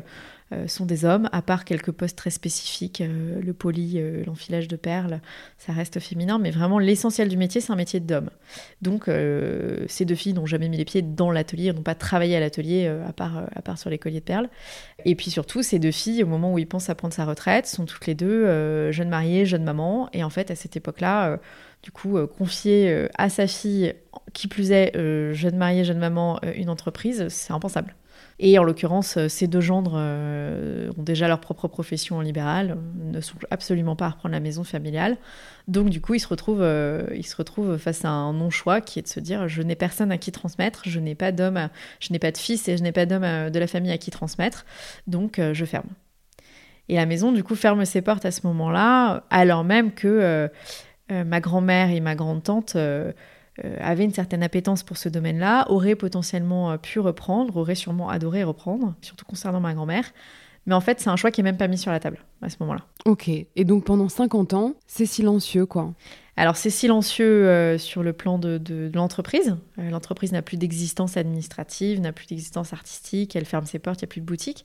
sont des hommes, à part quelques postes très spécifiques, euh, le poli, euh, l'enfilage de perles, ça reste féminin, mais vraiment l'essentiel du métier, c'est un métier d'homme. Donc ces deux filles n'ont jamais mis les pieds dans l'atelier, n'ont pas travaillé à l'atelier, à, part, à part sur les colliers de perles. Et puis surtout, ces deux filles, au moment où ils pensent à prendre sa retraite, sont toutes les deux jeunes mariées, jeunes mamans, et en fait, à cette époque-là, du coup, confier à sa fille, qui plus est, jeune mariée, jeune maman, une entreprise, c'est impensable. Et en l'occurrence, euh, ces deux gendres euh, ont déjà leur propre profession en libéral, ne sont absolument pas à reprendre la maison familiale. Donc du coup, ils se retrouvent, euh, face à un non-choix qui est de se dire je n'ai personne à qui transmettre, je n'ai pas d'homme, je n'ai pas de fils et je n'ai pas d'homme de la famille à qui transmettre, donc je ferme. Et la maison, du coup, ferme ses portes à ce moment-là, alors même que ma grand-mère et ma grande-tante avait une certaine appétence pour ce domaine-là, aurait potentiellement euh, pu reprendre, aurait sûrement adoré reprendre, surtout concernant ma grand-mère. Mais en fait, c'est un choix qui est même pas mis sur la table à ce moment-là. Ok, et donc pendant 50 ans, c'est silencieux quoi alors c'est silencieux euh, sur le plan de, l'entreprise. l'entreprise n'a plus d'existence administrative, n'a plus d'existence artistique, elle ferme ses portes, il n'y a plus de boutique.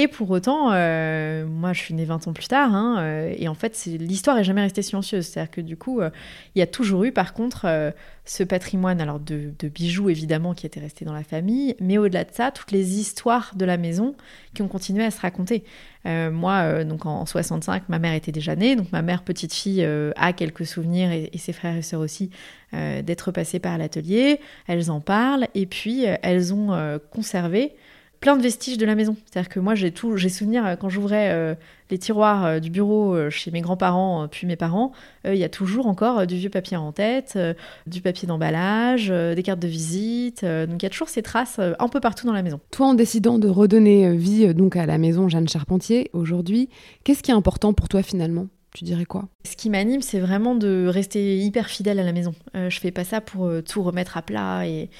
Et pour autant, euh, moi je suis née 20 ans plus tard, hein, euh, et en fait l'histoire n'est jamais restée silencieuse. C'est-à-dire que du coup, euh, il y a toujours eu par contre ce patrimoine alors de, bijoux évidemment qui était resté dans la famille, mais au-delà de ça, toutes les histoires de la maison qui ont continué à se raconter. moi, donc en 65, ma mère était déjà née, donc ma mère petite fille a quelques souvenirs et, et, ses frères et sœurs aussi d'être passés par l'atelier. Elles en parlent et puis elles ont conservé plein de vestiges de la maison. C'est-à-dire que moi, j'ai tout, j'ai souvenir euh, quand j'ouvrais euh, les tiroirs euh, du bureau chez mes grands-parents puis mes parents, il y a toujours encore du vieux papier en tête, du papier d'emballage, des cartes de visite. donc il y a toujours ces traces un peu partout dans la maison. Toi, en décidant de redonner vie donc à la maison Jeanne Charpentier aujourd'hui, qu'est-ce qui est important pour toi finalement? Tu dirais quoi? Ce qui m'anime, c'est vraiment de rester hyper fidèle à la maison. je fais pas ça pour tout remettre à plat et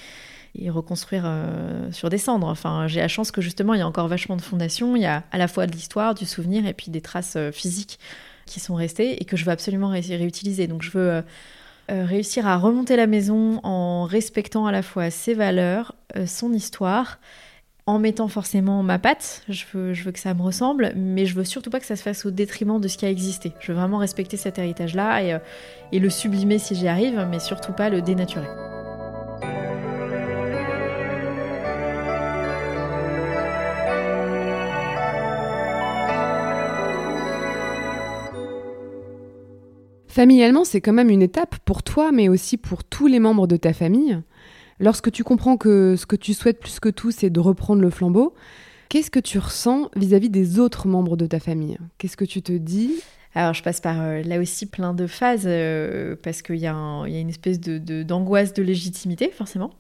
et reconstruire euh, sur des cendres. Enfin, j'ai la chance que justement, il y a encore vachement de fondations. Il y a à la fois de l'histoire, du souvenir et puis des traces euh, physiques qui sont restées et que je veux absolument réutiliser. Donc, je veux euh, réussir à remonter la maison en respectant à la fois ses valeurs, son histoire, en mettant forcément ma patte. Je veux, que ça me ressemble, mais je veux surtout pas que ça se fasse au détriment de ce qui a existé. Je veux vraiment respecter cet héritage-là et le sublimer si j'y arrive, mais surtout pas le dénaturer. Familialement, c'est quand même une étape pour toi, mais aussi pour tous les membres de ta famille. Lorsque tu comprends que ce que tu souhaites plus que tout, c'est de reprendre le flambeau, qu'est-ce que tu ressens vis-à-vis des autres membres de ta famille? Qu'est-ce que tu te dis? Alors je passe par euh, là aussi plein de phases euh, parce qu'il y, a une espèce de, d'angoisse de, légitimité forcément.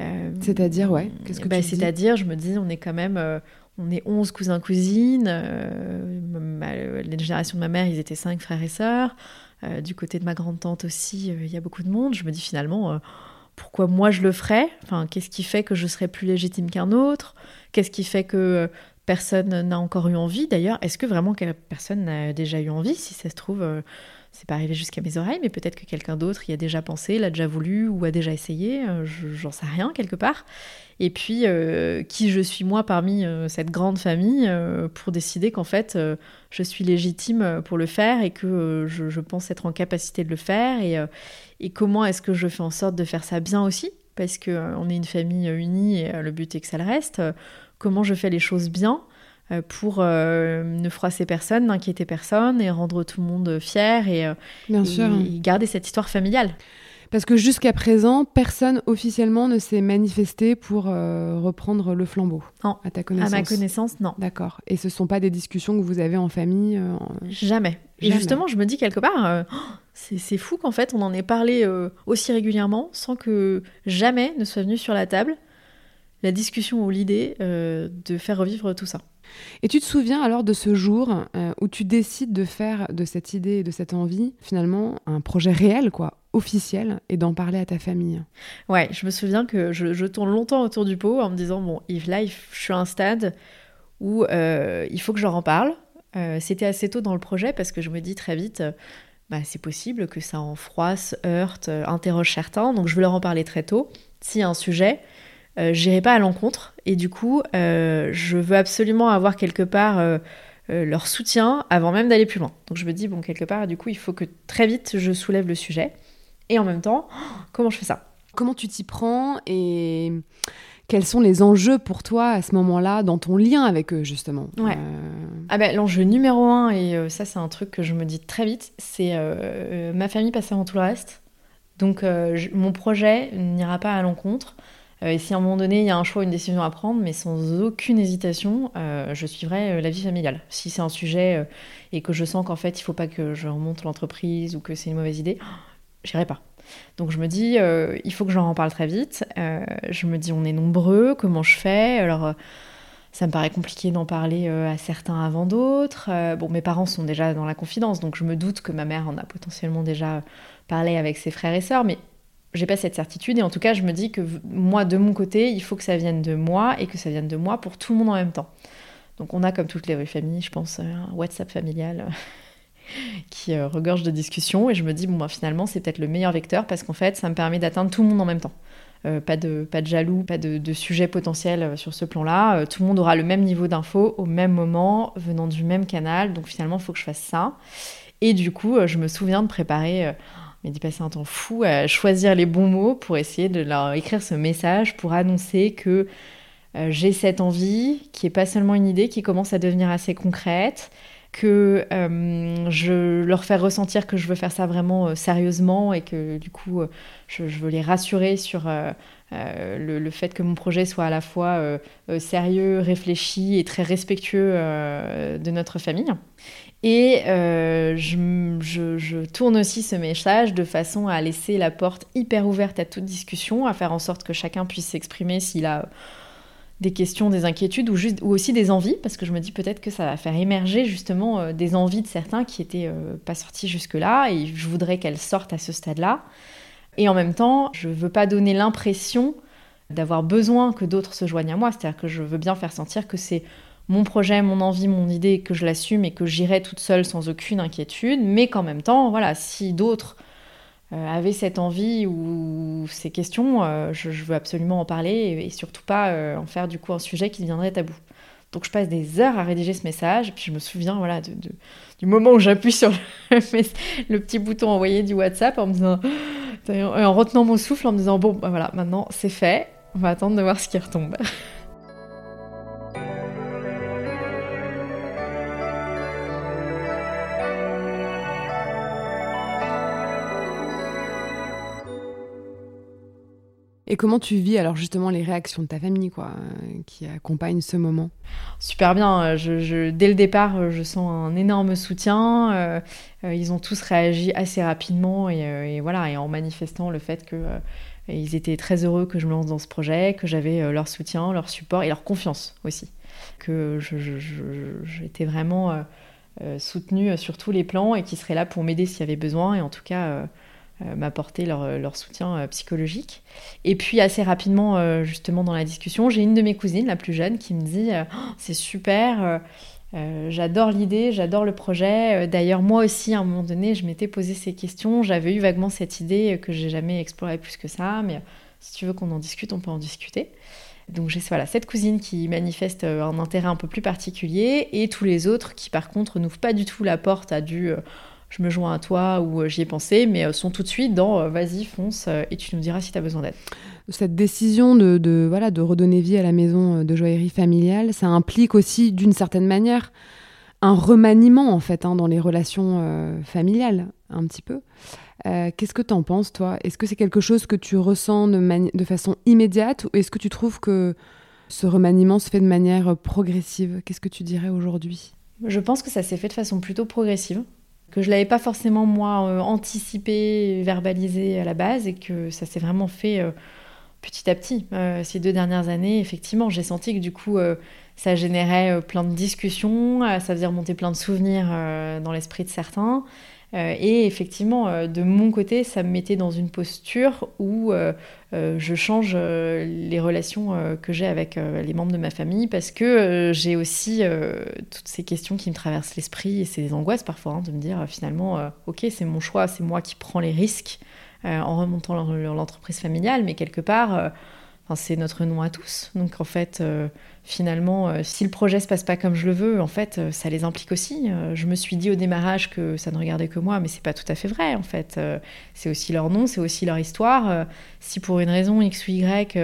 Euh, c'est-à-dire ouais. Qu'est-ce que bah, C'est-à-dire je me dis on est quand même on est 11 cousins cousines. les générations de ma mère ils étaient cinq frères et sœurs. Euh, du côté de ma grande-tante aussi, euh, il y a beaucoup de monde. Je me dis finalement, euh, pourquoi moi je le ferais? Qu'est-ce qui fait que je serais plus légitime qu'un autre? Qu'est-ce qui fait que personne n'a encore eu envie? D'ailleurs, est-ce que vraiment personne n'a déjà eu envie Si ça se trouve, c'est pas arrivé jusqu'à mes oreilles, mais peut-être que quelqu'un d'autre y a déjà pensé, l'a déjà voulu ou a déjà essayé, j'en sais rien quelque part. Et puis, qui je suis moi parmi cette grande famille pour décider qu'en fait, je suis légitime pour le faire et que je, pense être en capacité de le faire et, comment est-ce que je fais en sorte de faire ça bien aussi? Parce qu'on est une famille unie et le but est que ça le reste. Comment je fais les choses bien euh, pour euh, ne froisser personne, n'inquiéter personne et rendre tout le monde fier et, euh, Bien sûr. garder cette histoire familiale. Parce que jusqu'à présent, personne officiellement ne s'est manifesté pour reprendre le flambeau. Non. À ta connaissance. À ma connaissance, non. D'accord. Et ce ne sont pas des discussions que vous avez en famille Jamais. Et justement, je me dis quelque part, c'est fou qu'en fait on en ait parlé aussi régulièrement sans que jamais ne soit venu sur la table la discussion ou l'idée de faire revivre tout ça. Et tu te souviens alors de ce jour euh, où tu décides de faire de cette idée et de cette envie finalement un projet réel, quoi, officiel, et d'en parler à ta famille? Ouais, je me souviens que je, tourne longtemps autour du pot en me disant bon, Yves, là, je suis à un stade où euh, il faut que je leur en parle. Euh, c'était assez tôt dans le projet parce que je me dis très vite. Bah, c'est possible que ça en froisse, heurte, interroge certains, donc je veux leur en parler très tôt. S'il y a un sujet, euh, j'irai pas à l'encontre. Et du coup, euh, je veux absolument avoir quelque part euh, leur soutien avant même d'aller plus loin. Donc je me dis, bon, quelque part, du coup, il faut que très vite je soulève le sujet. Et en même temps, comment je fais ça? Comment tu t'y prends et quels sont les enjeux pour toi à ce moment-là dans ton lien avec eux justement? Ouais. ah ben, L'enjeu numéro un, et ça c'est un truc que je me dis très vite, c'est ma famille passe avant tout le reste. Donc mon projet n'ira pas à l'encontre. Euh, et si à un moment donné, il y a un choix, une décision à prendre, mais sans aucune hésitation, euh, je suivrai euh, la vie familiale. Si c'est un sujet et que je sens qu'en fait, il ne faut pas que je remonte l'entreprise ou que c'est une mauvaise idée, j'irai pas. Donc je me dis, il faut que j'en parle très vite. je me dis, on est nombreux, comment je fais? Alors, ça me paraît compliqué d'en parler à certains avant d'autres. bon, mes parents sont déjà dans la confidence, donc je me doute que ma mère en a potentiellement déjà parlé avec ses frères et sœurs, mais j'ai pas cette certitude et en tout cas je me dis que moi de mon côté il faut que ça vienne de moi et que ça vienne de moi pour tout le monde en même temps. Donc on a comme toutes les familles je pense un WhatsApp familial qui euh, regorge de discussions et je me dis bon bah, finalement c'est peut-être le meilleur vecteur parce qu'en fait ça me permet d'atteindre tout le monde en même temps. Euh, pas, de, pas de jaloux, pas de, de sujet potentiel euh, sur ce plan-là. tout le monde aura le même niveau d'infos au même moment, venant du même canal. Donc finalement, il faut que je fasse ça. Et du coup, je me souviens de préparer mais d'y passer un temps fou à choisir les bons mots pour essayer de leur écrire ce message pour annoncer que euh, j'ai cette envie, qui est pas seulement une idée, qui commence à devenir assez concrète, que euh, je leur fais ressentir que je veux faire ça vraiment euh, sérieusement et que du coup je, veux les rassurer sur le, fait que mon projet soit à la fois sérieux, réfléchi et très respectueux de notre famille. Et euh, je, tourne aussi ce message de façon à laisser la porte hyper ouverte à toute discussion, à faire en sorte que chacun puisse s'exprimer s'il a des questions, des inquiétudes ou, juste, ou aussi des envies, parce que je me dis peut-être que ça va faire émerger justement euh, des envies de certains qui n'étaient euh, pas sorties jusque-là, et je voudrais qu'elles sortent à ce stade-là. Et en même temps, je ne veux pas donner l'impression d'avoir besoin que d'autres se joignent à moi, c'est-à-dire que je veux bien faire sentir que c'est mon projet, mon envie, mon idée, que je l'assume et que j'irai toute seule sans aucune inquiétude, mais qu'en même temps, voilà, si d'autres euh, avaient cette envie ou ces questions, euh, je, veux absolument en parler et, surtout pas euh, en faire du coup un sujet qui deviendrait tabou. Donc je passe des heures à rédiger ce message, puis je me souviens voilà du moment où j'appuie sur le, petit bouton envoyer du WhatsApp en me disant, en retenant mon souffle, en me disant bon bah, voilà maintenant c'est fait, on va attendre de voir ce qui retombe. Et comment tu vis alors justement les réactions de ta famille quoi, euh, qui accompagnent ce moment? Super bien. Euh, je, dès le départ, euh, je sens un énorme soutien. ils ont tous réagi assez rapidement et, voilà, et en manifestant le fait que ils étaient très heureux que je me lance dans ce projet, que j'avais leur soutien, leur support et leur confiance aussi. Que j'étais vraiment soutenue sur tous les plans et qu'ils seraient là pour m'aider s'il y avait besoin. Et en tout cas, m'apporter leur, euh, soutien euh, psychologique. Et puis assez rapidement, justement dans la discussion, j'ai une de mes cousines, la plus jeune, qui me dit oh, c'est super, j'adore l'idée, j'adore le projet. D'ailleurs, moi aussi, à un moment donné, je m'étais posé ces questions. J'avais eu vaguement cette idée que j'ai jamais explorée plus que ça, mais si tu veux qu'on en discute, on peut en discuter. Donc j'ai voilà, cette cousine qui manifeste euh, un intérêt un peu plus particulier et tous les autres qui par contre n'ouvrent pas du tout la porte à du euh, je me joins à toi ou euh, j'y ai pensé, mais sont tout de suite dans vas-y, fonce et tu nous diras si tu as besoin d'aide. Cette décision de, voilà, de redonner vie à la maison de joaillerie familiale, ça implique aussi d'une certaine manière un remaniement en fait hein, dans les relations familiales, un petit peu. Euh, qu'est-ce que tu en penses, toi? Est-ce que c'est quelque chose que tu ressens de, de façon immédiate ou est-ce que tu trouves que ce remaniement se fait de manière progressive? Qu'est-ce que tu dirais aujourd'hui? Je pense que ça s'est fait de façon plutôt progressive, que je l'avais pas forcément, moi, euh, anticipé, verbalisé à la base et que ça s'est vraiment fait euh, petit à petit. ces deux dernières années, effectivement, j'ai senti que du coup, ça générait plein de discussions, ça faisait remonter plein de souvenirs dans l'esprit de certains. Euh, et effectivement, euh, de mon côté, ça me mettait dans une posture où euh, je change les relations que j'ai avec les membres de ma famille parce que j'ai aussi toutes ces questions qui me traversent l'esprit et ces angoisses parfois hein, de me dire finalement, ok, c'est mon choix, c'est moi qui prends les risques en remontant l'entreprise familiale, mais quelque part, c'est notre nom à tous. Donc en fait, finalement, euh, si le projet se passe pas comme je le veux, en fait, euh, ça les implique aussi. Euh, je me suis dit au démarrage que ça ne regardait que moi, mais c'est pas tout à fait vrai. En fait, c'est aussi leur nom, c'est aussi leur histoire. si pour une raison X ou Y,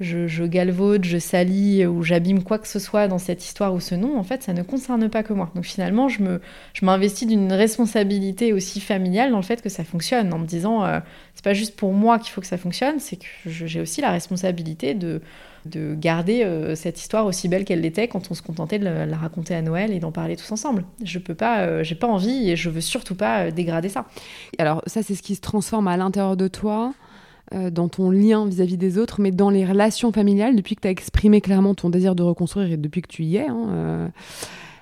je, galvaude, je salis ou j'abîme quoi que ce soit dans cette histoire ou ce nom, en fait, ça ne concerne pas que moi. Donc finalement, je me, je m'investis d'une responsabilité aussi familiale dans le fait que ça fonctionne, en me disant, c'est pas juste pour moi qu'il faut que ça fonctionne, c'est que j'ai aussi la responsabilité de de garder euh, cette histoire aussi belle qu'elle l'était quand on se contentait de la, raconter à Noël et d'en parler tous ensemble. Je peux pas, euh, j'ai pas envie et je veux surtout pas euh, dégrader ça. Alors ça, c'est ce qui se transforme à l'intérieur de toi dans ton lien vis-à-vis des autres, mais dans les relations familiales, depuis que tu as exprimé clairement ton désir de reconstruire et depuis que tu y es, hein,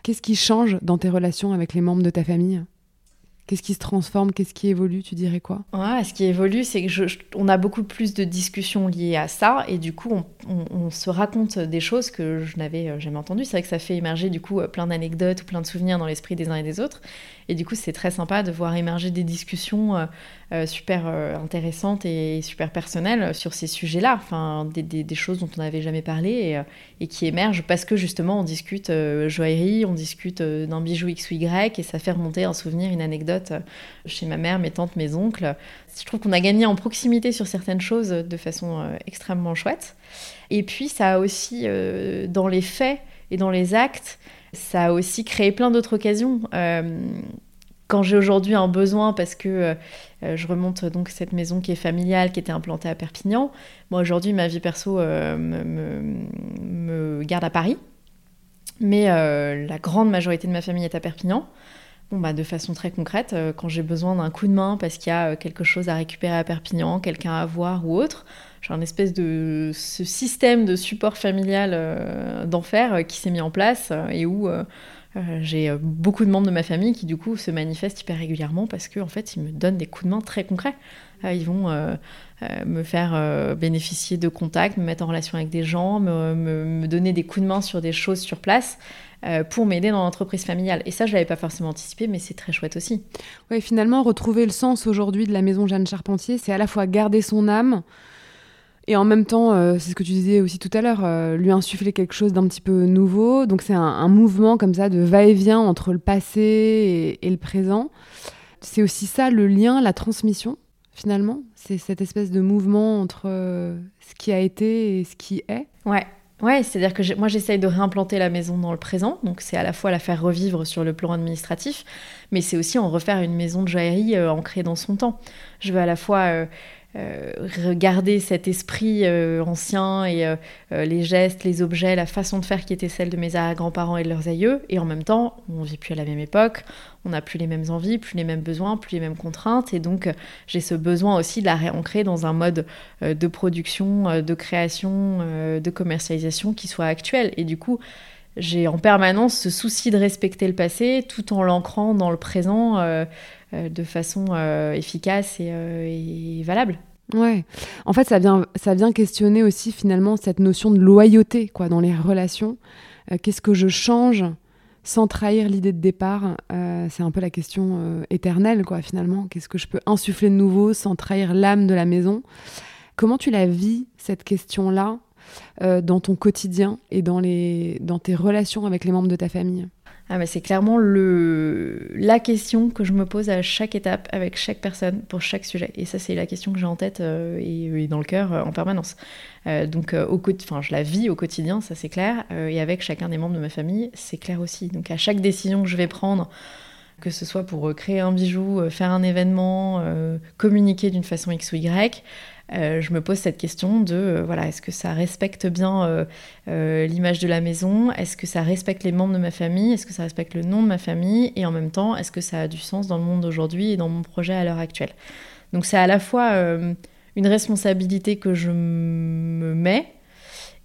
qu'est-ce qui change dans tes relations avec les membres de ta famille? Qu'est-ce qui se transforme Qu'est-ce qui évolue Tu dirais quoi? Ce qui évolue, c'est que on a beaucoup plus de discussions liées à ça, et du coup, on, se raconte des choses que je n'avais euh, jamais entendues. C'est vrai que ça fait émerger du coup euh, plein d'anecdotes plein de souvenirs dans l'esprit des uns et des autres, et du coup, c'est très sympa de voir émerger des discussions euh, super intéressantes et super personnelles sur ces sujets-là, enfin des, choses dont on n'avait jamais parlé et, qui émergent parce que justement, on discute joaillerie, on discute d'un bijou X ou Y, et ça fait remonter un souvenir, une anecdote euh, chez ma mère, mes tantes, mes oncles. Je trouve qu'on a gagné en proximité sur certaines choses de façon euh, extrêmement chouette. Et puis ça a aussi, euh, dans les faits et dans les actes, ça a aussi créé plein d'autres occasions. quand j'ai aujourd'hui un besoin, parce que je remonte donc cette maison qui est familiale, qui était implantée à Perpignan, moi aujourd'hui ma vie perso me, garde à Paris, mais la grande majorité de ma famille est à Perpignan. Bah, de façon très concrète, euh, quand j'ai besoin d'un coup de main parce qu'il y a euh, quelque chose à récupérer à Perpignan, quelqu'un à voir ou autre, j'ai un espèce de ce système de support familial euh, d'enfer qui s'est mis en place et où j'ai beaucoup de membres de ma famille qui du coup se manifestent hyper régulièrement parce qu'en en fait ils me donnent des coups de main très concrets. ils vont me faire bénéficier de contacts, me mettre en relation avec des gens, me, me donner des coups de main sur des choses sur place. Euh, pour m'aider dans l'entreprise familiale. Et ça, je l'avais pas forcément anticipé, mais c'est très chouette aussi. Oui, finalement, retrouver le sens aujourd'hui de la maison Jeanne Charpentier, c'est à la fois garder son âme et en même temps, euh, c'est ce que tu disais aussi tout à l'heure, euh, lui insuffler quelque chose d'un petit peu nouveau. Donc c'est un, mouvement comme ça de va-et-vient entre le passé et, le présent. C'est aussi ça le lien, la transmission finalement. C'est cette espèce de mouvement entre ce qui a été et ce qui est. Ouais, Ouais, c'est-à-dire que moi j'essaye de réimplanter la maison dans le présent, donc c'est à la fois la faire revivre sur le plan administratif, mais c'est aussi en refaire une maison de joaillerie euh, ancrée dans son temps. Je veux à la fois euh, euh, regarder cet esprit euh, ancien et euh, les gestes, les objets, la façon de faire qui était celle de mes grands-parents et de leurs aïeux. Et en même temps, on vit plus à la même époque, on n'a plus les mêmes envies, plus les mêmes besoins, plus les mêmes contraintes. Et donc, j'ai ce besoin aussi de la réancrer dans un mode de production, de création, de commercialisation qui soit actuel. Et du coup, j'ai en permanence ce souci de respecter le passé tout en l'ancrant dans le présent de façon euh, efficace euh, et, valable. Ouais. En fait, ça vient, ça vient questionner aussi finalement cette notion de loyauté quoi, dans les relations. Qu'est-ce que je change sans trahir l'idée de départ? C'est un peu la question éternelle, quoi, finalement. Qu'est-ce que je peux insuffler de nouveau sans trahir l'âme de la maison? Comment tu la vis, cette question-là, dans ton quotidien et dans, les, dans tes relations avec les membres de ta famille? Ah mais c'est clairement le, la question que je me pose à chaque étape, avec chaque personne, pour chaque sujet. Et ça, c'est la question que j'ai en tête euh, et, dans le cœur euh, en permanence. Euh, donc, au, je la vis au quotidien, ça c'est clair. et avec chacun des membres de ma famille, c'est clair aussi. Donc, à chaque décision que je vais prendre, que ce soit pour créer un bijou, faire un événement, communiquer d'une façon X ou Y, euh, je me pose cette question de euh, voilà, est-ce que ça respecte bien euh, l'image de la maison? Est-ce que ça respecte les membres de ma famille? Est-ce que ça respecte le nom de ma famille? Et en même temps, est-ce que ça a du sens dans le monde d'aujourd'hui et dans mon projet à l'heure actuelle? Donc c'est à la fois une responsabilité que je me mets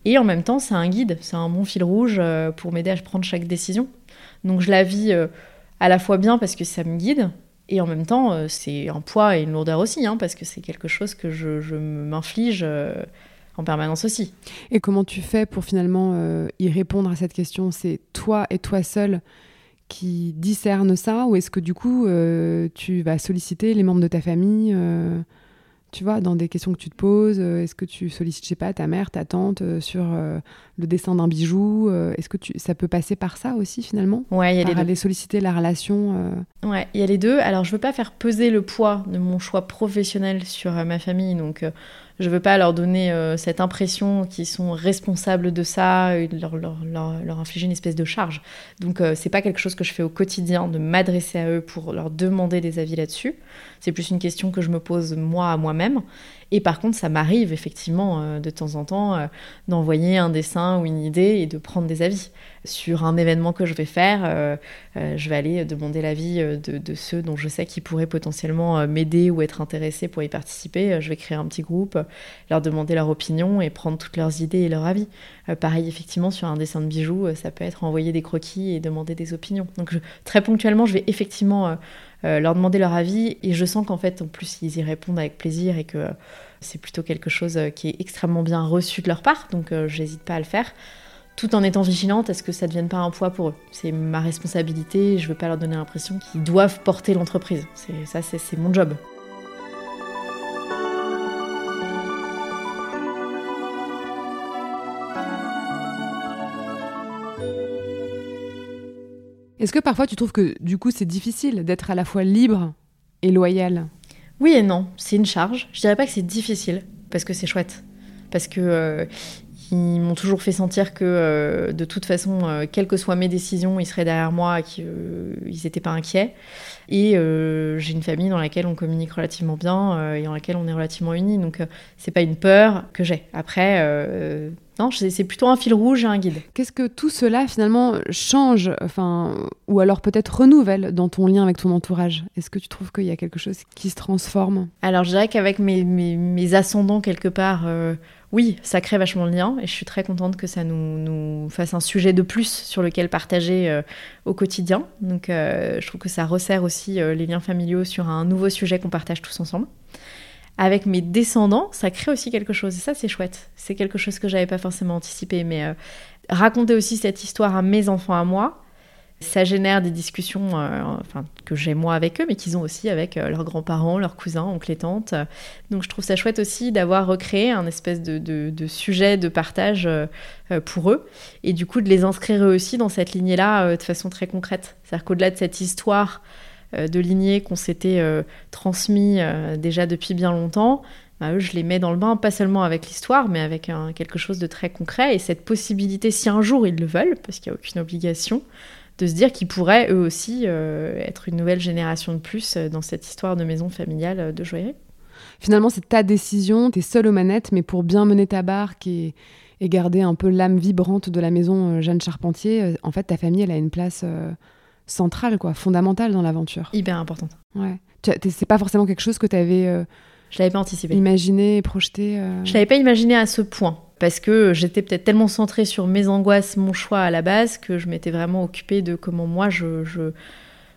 et en même temps, c'est un guide, c'est un bon fil rouge pour m'aider à prendre chaque décision. Donc je la vis à la fois bien parce que ça me guide, et en même temps, euh, c'est un poids et une lourdeur aussi, hein, parce que c'est quelque chose que je, m'inflige euh, en permanence aussi. Et comment tu fais pour finalement euh, y répondre à cette question? C'est toi et toi seul qui discerne ça, ou est-ce que du coup, tu vas solliciter les membres de ta famille tu vois, dans des questions que tu te poses euh, Est-ce que tu sollicites, je sais pas, ta mère, ta tante euh, sur euh, le dessin d'un bijou Est-ce que tu, ça peut passer par ça aussi finalement? Ouais, il y a les deux. aller solliciter la relation Ouais, il y a les deux. Alors, je veux pas faire peser le poids de mon choix professionnel sur ma famille, donc je veux pas leur donner cette impression qu'ils sont responsables de ça, et leur, leur, infliger une espèce de charge. Donc, c'est pas quelque chose que je fais au quotidien, de m'adresser à eux pour leur demander des avis là-dessus. C'est plus une question que je me pose moi à moi-même. Et par contre, ça m'arrive effectivement euh, de temps en temps euh, d'envoyer un dessin ou une idée et de prendre des avis. Sur un événement que je vais faire, euh, je vais aller demander l'avis de, ceux dont je sais qu'ils pourraient potentiellement m'aider ou être intéressés pour y participer. Je vais créer un petit groupe, leur demander leur opinion et prendre toutes leurs idées et leurs avis. pareil, effectivement, sur un dessin de bijoux, ça peut être envoyer des croquis et demander des opinions. Donc très ponctuellement, je vais effectivement euh, leur demander leur avis et je sens qu'en fait en plus ils y répondent avec plaisir et que c'est plutôt quelque chose euh, qui est extrêmement bien reçu de leur part donc euh, j'hésite pas à le faire tout en étant vigilante à ce que ça ne devienne pas un poids pour eux? C'est ma responsabilité, je veux pas leur donner l'impression qu'ils doivent porter l'entreprise. Ça c'est mon job. Est-ce que parfois tu trouves que du coup c'est difficile d'être à la fois libre et loyal? Oui et non, c'est une charge. Je dirais pas que c'est difficile parce que c'est chouette. Parce que euh, m'ont toujours fait sentir que euh, de toute façon, euh, quelles que soient mes décisions, ils seraient derrière moi qu'ils n'étaient pas inquiets. Et j'ai une famille dans laquelle on communique relativement bien et dans laquelle on est relativement unis. Donc c'est pas une peur que j'ai. Après, non, c'est plutôt un fil rouge et un guide. Qu'est-ce que tout cela finalement change, enfin, ou alors peut-être renouvelle dans ton lien avec ton entourage? Est-ce que tu trouves qu'il y a quelque chose qui se transforme? Alors je dirais qu'avec mes, mes, ascendants quelque part, euh, oui, ça crée vachement le lien et je suis très contente que ça nous, fasse un sujet de plus sur lequel partager euh, au quotidien. Donc euh, je trouve que ça resserre aussi les liens familiaux sur un nouveau sujet qu'on partage tous ensemble avec mes descendants, ça crée aussi quelque chose. Et ça, c'est chouette. C'est quelque chose que j'avais pas forcément anticipé. Mais euh, raconter aussi cette histoire à mes enfants, à moi, ça génère des discussions euh, que j'ai moi avec eux, mais qu'ils ont aussi avec euh, leurs grands-parents, leurs cousins, oncles et tantes. Donc je trouve ça chouette aussi d'avoir recréé un espèce de, sujet de partage pour eux. Et du coup, de les inscrire eux aussi dans cette lignée-là de façon très concrète. C'est-à-dire qu'au-delà de cette histoire euh, de lignées qu'on s'était euh, transmis euh, déjà depuis bien longtemps, bah, eux, je les mets dans le bain, pas seulement avec l'histoire, mais avec quelque chose de très concret. Et cette possibilité, si un jour ils le veulent, parce qu'il n'y a aucune obligation, de se dire qu'ils pourraient eux aussi être une nouvelle génération de plus dans cette histoire de maison familiale de joaillerie. Finalement, c'est ta décision, tu es seule aux manettes, mais pour bien mener ta barque et, garder un peu l'âme vibrante de la maison Jeanne Charpentier, en fait, ta famille, elle a une place centrale, quoi, fondamentale dans l'aventure. Hyper importante. Ouais. C'est pas forcément quelque chose que tu avais. Euh, je l'avais pas anticipé. Imaginé, projeté. Euh... Je l'avais pas imaginé à ce point. Parce que j'étais peut-être tellement centrée sur mes angoisses, mon choix à la base, que je m'étais vraiment occupée de comment moi je,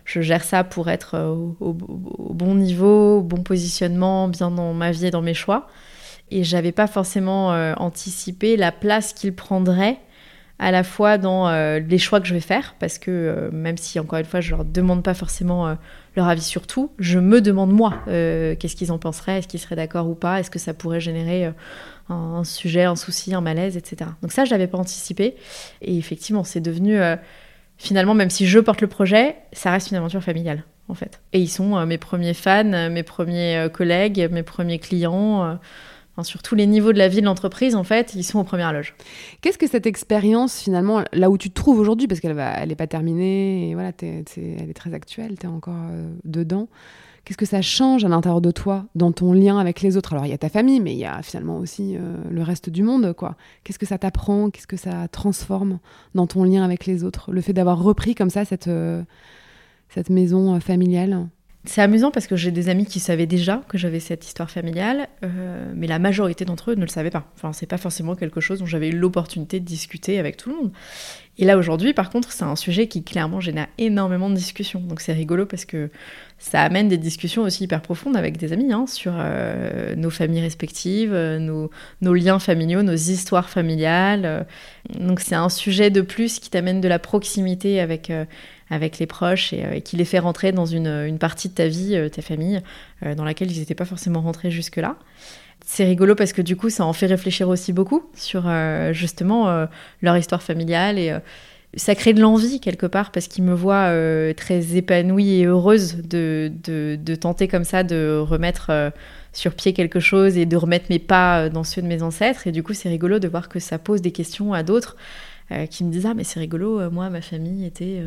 gère ça pour être euh, au, bon niveau, au bon positionnement, bien dans ma vie et dans mes choix. Et j'avais pas forcément euh, anticipé la place qu'il prendrait à la fois dans les choix que je vais faire, parce que même si, encore une fois, je leur demande pas forcément leur avis sur tout, je me demande moi, qu'est-ce qu'ils en penseraient, est-ce qu'ils seraient d'accord ou pas, est-ce que ça pourrait générer un, sujet, un souci, un malaise, etc. Donc ça, je l'avais pas anticipé. Et effectivement, c'est devenu, finalement, même si je porte le projet, ça reste une aventure familiale en fait. Et ils sont euh, mes premiers fans, euh, mes premiers euh, collègues, mes premiers clients. sur tous les niveaux de la vie de l'entreprise, en fait, ils sont aux premières loges. Qu'est-ce que cette expérience, finalement, là où tu te trouves aujourd'hui, parce qu'elle n'est elle pas terminée, et voilà, elle est très actuelle, tu es encore dedans, qu'est-ce que ça change à l'intérieur de toi, dans ton lien avec les autres? Alors, il y a ta famille, mais il y a finalement aussi le reste du monde, quoi. Qu'est-ce que ça t'apprend? Qu'est-ce que ça transforme dans ton lien avec les autres? Le fait d'avoir repris comme ça cette cette maison euh, familiale? C'est amusant parce que j'ai des amis qui savaient déjà que j'avais cette histoire familiale, euh, mais la majorité d'entre eux ne le savaient pas. Enfin, c'est pas forcément quelque chose dont j'avais eu l'opportunité de discuter avec tout le monde. Et là aujourd'hui, par contre, c'est un sujet qui clairement génère énormément de discussions. Donc c'est rigolo parce que ça amène des discussions aussi hyper profondes avec des amis hein, sur euh, nos familles respectives, nos, nos, liens familiaux, nos histoires familiales. Donc c'est un sujet de plus qui t'amène de la proximité avec avec les proches euh, et, qui les fait rentrer dans une, partie de ta vie, euh, ta famille, euh, dans laquelle ils n'étaient pas forcément rentrés jusque-là. C'est rigolo parce que du coup, ça en fait réfléchir aussi beaucoup sur justement leur histoire familiale et ça crée de l'envie quelque part parce qu'ils me voient très épanouie et heureuse de, de, tenter comme ça de remettre sur pied quelque chose et de remettre mes pas dans ceux de mes ancêtres. Et du coup, c'est rigolo de voir que ça pose des questions à d'autres qui me disent Ah, mais c'est rigolo, moi, ma famille était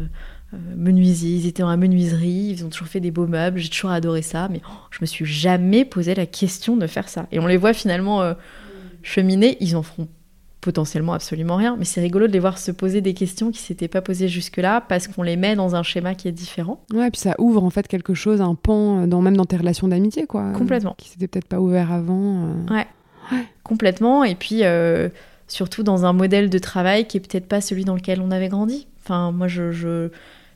euh, menuisiers, ils étaient dans la menuiserie, ils ont toujours fait des beaux meubles, j'ai toujours adoré ça, mais oh, je me suis jamais posé la question de faire ça. Et on les voit finalement euh, cheminer, ils en feront potentiellement absolument rien, mais c'est rigolo de les voir se poser des questions qui s'étaient pas posées jusque-là parce qu'on les met dans un schéma qui est différent. Ouais, puis ça ouvre en fait quelque chose, un pan, euh, dans, même dans tes relations d'amitié, quoi. Complètement. qui s'était peut-être pas ouvert avant. Ouais. ouais. Complètement. Et puis surtout dans un modèle de travail qui est peut-être pas celui dans lequel on avait grandi. Enfin, moi, je, je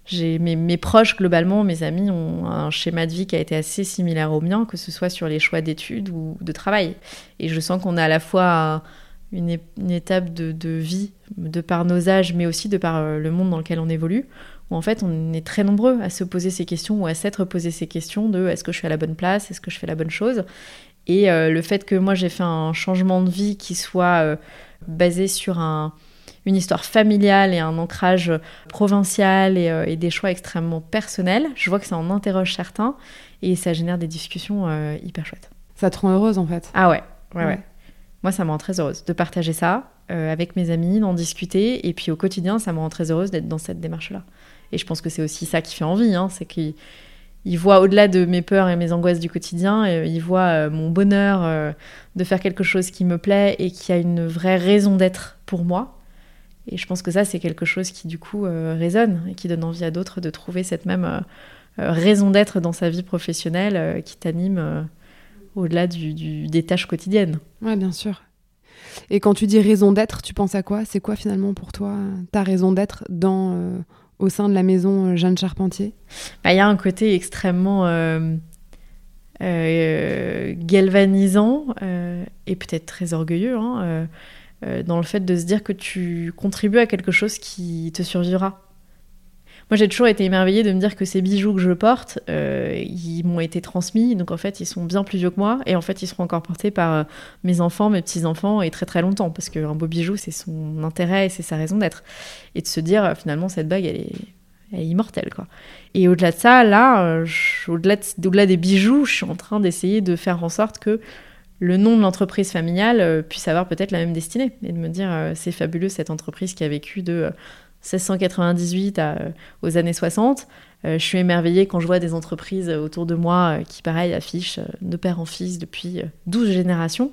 j'ai mes, proches globalement, mes amis ont un schéma de vie qui a été assez similaire au mien, que ce soit sur les choix d'études ou de travail. Et je sens qu'on a à la fois une, étape de, vie de par nos âges, mais aussi de par euh, le monde dans lequel on évolue, où en fait on est très nombreux à se poser ces questions ou à s'être posé ces questions de est-ce que je suis à la bonne place, est-ce que je fais la bonne chose? Et euh, le fait que moi j'ai fait un changement de vie qui soit euh, basé sur un, une histoire familiale et un ancrage provincial euh, et, des choix extrêmement personnels. Je vois que ça en interroge certains et ça génère des discussions euh, hyper chouettes. Ça te rend heureuse en fait Ah ouais, ouais, ouais. Moi, ça me rend très heureuse de partager ça euh, avec mes amis, d'en discuter. Et puis au quotidien, ça me rend très heureuse d'être dans cette démarche-là. Et je pense que c'est aussi ça qui fait envie, hein, c'est qu'ils voient au-delà de mes peurs et mes angoisses du quotidien, ils voient mon bonheur de faire quelque chose qui me plaît et qui a une vraie raison d'être pour moi. Et je pense que ça, c'est quelque chose qui, du coup, euh, résonne et qui donne envie à d'autres de trouver cette même euh, euh, raison d'être dans sa vie professionnelle qui t'anime au-delà du, des tâches quotidiennes. Ouais, bien sûr. Et quand tu dis raison d'être, tu penses à quoi? C'est quoi finalement pour toi ta raison d'être dans au sein de la maison Jeanne Charpentier? Bah, Il y a un côté extrêmement galvanisant et peut-être très orgueilleux. Hein, dans le fait de se dire que tu contribues à quelque chose qui te survivra. Moi, j'ai toujours été émerveillée de me dire que ces bijoux que je porte, euh, ils m'ont été transmis, donc en fait, ils sont bien plus vieux que moi, et en fait, ils seront encore portés par euh, mes enfants, mes petits-enfants, et très très longtemps, parce qu'un beau bijou, c'est son intérêt et c'est sa raison d'être. Et de se dire, finalement, cette bague, elle est, elle est immortelle, quoi. Et au-delà de ça, là, au-delà, au-delà des bijoux, je suis en train d'essayer de faire en sorte que le nom de l'entreprise familiale euh, puisse avoir peut-être la même destinée et de me dire euh, c'est fabuleux cette entreprise qui a vécu de 1698 euh, aux années 60. je suis émerveillée quand je vois des entreprises autour de moi qui, pareil, affichent de père en fils depuis 12 générations.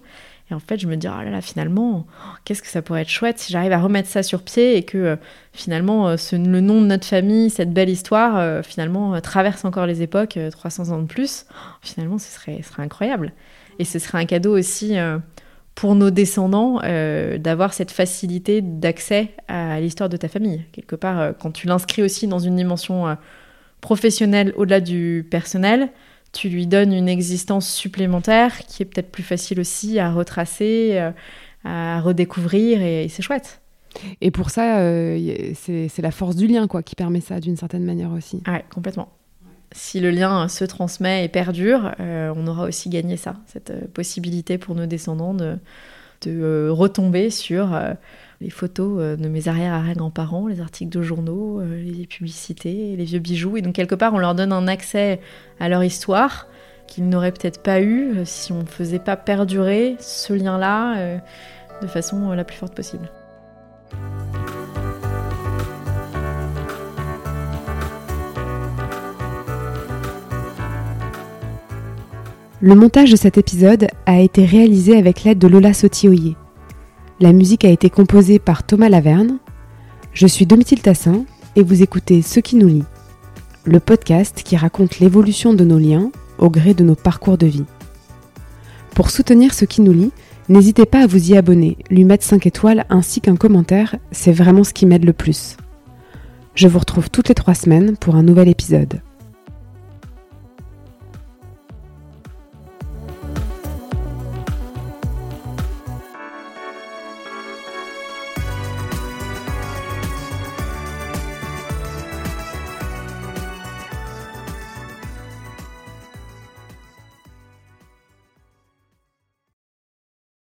Et en fait, je me dis, oh là là, finalement, qu'est-ce que ça pourrait être chouette si j'arrive à remettre ça sur pied et que finalement, le nom de notre famille, cette belle histoire, finalement, traverse encore les époques, 300 ans de plus. Finalement, ce serait, ce serait incroyable. Et ce serait un cadeau aussi euh, pour nos descendants euh, d'avoir cette facilité d'accès à l'histoire de ta famille. Quelque part, euh, quand tu l'inscris aussi dans une dimension professionnelle au-delà du personnel, tu lui donnes une existence supplémentaire qui est peut-être plus facile aussi à retracer, à redécouvrir, et, c'est chouette. Et pour ça, c'est la force du lien quoi, qui permet ça d'une certaine manière aussi. Ouais, complètement si le lien se transmet et perdure, on aura aussi gagné ça, cette possibilité pour nos descendants de, de retomber sur les photos euh, de mes arrière-arrière-grands-parents, les articles de journaux, euh, les publicités, les vieux bijoux. Et donc, quelque part, on leur donne un accès à leur histoire qu'ils n'auraient peut-être pas eu euh, si on ne faisait pas perdurer ce lien-là de façon la plus forte possible. Le montage de cet épisode a été réalisé avec l'aide de Lola Sotioyer. La musique a été composée par Thomas Laverne. Je suis Domitil Tassin et vous écoutez Ce qui nous lie, le podcast qui raconte l'évolution de nos liens au gré de nos parcours de vie. Pour soutenir Ce qui nous lie, n'hésitez pas à vous y abonner, lui mettre 5 étoiles ainsi qu'un commentaire, c'est vraiment ce qui m'aide le plus. Je vous retrouve toutes les 3 semaines pour un nouvel épisode.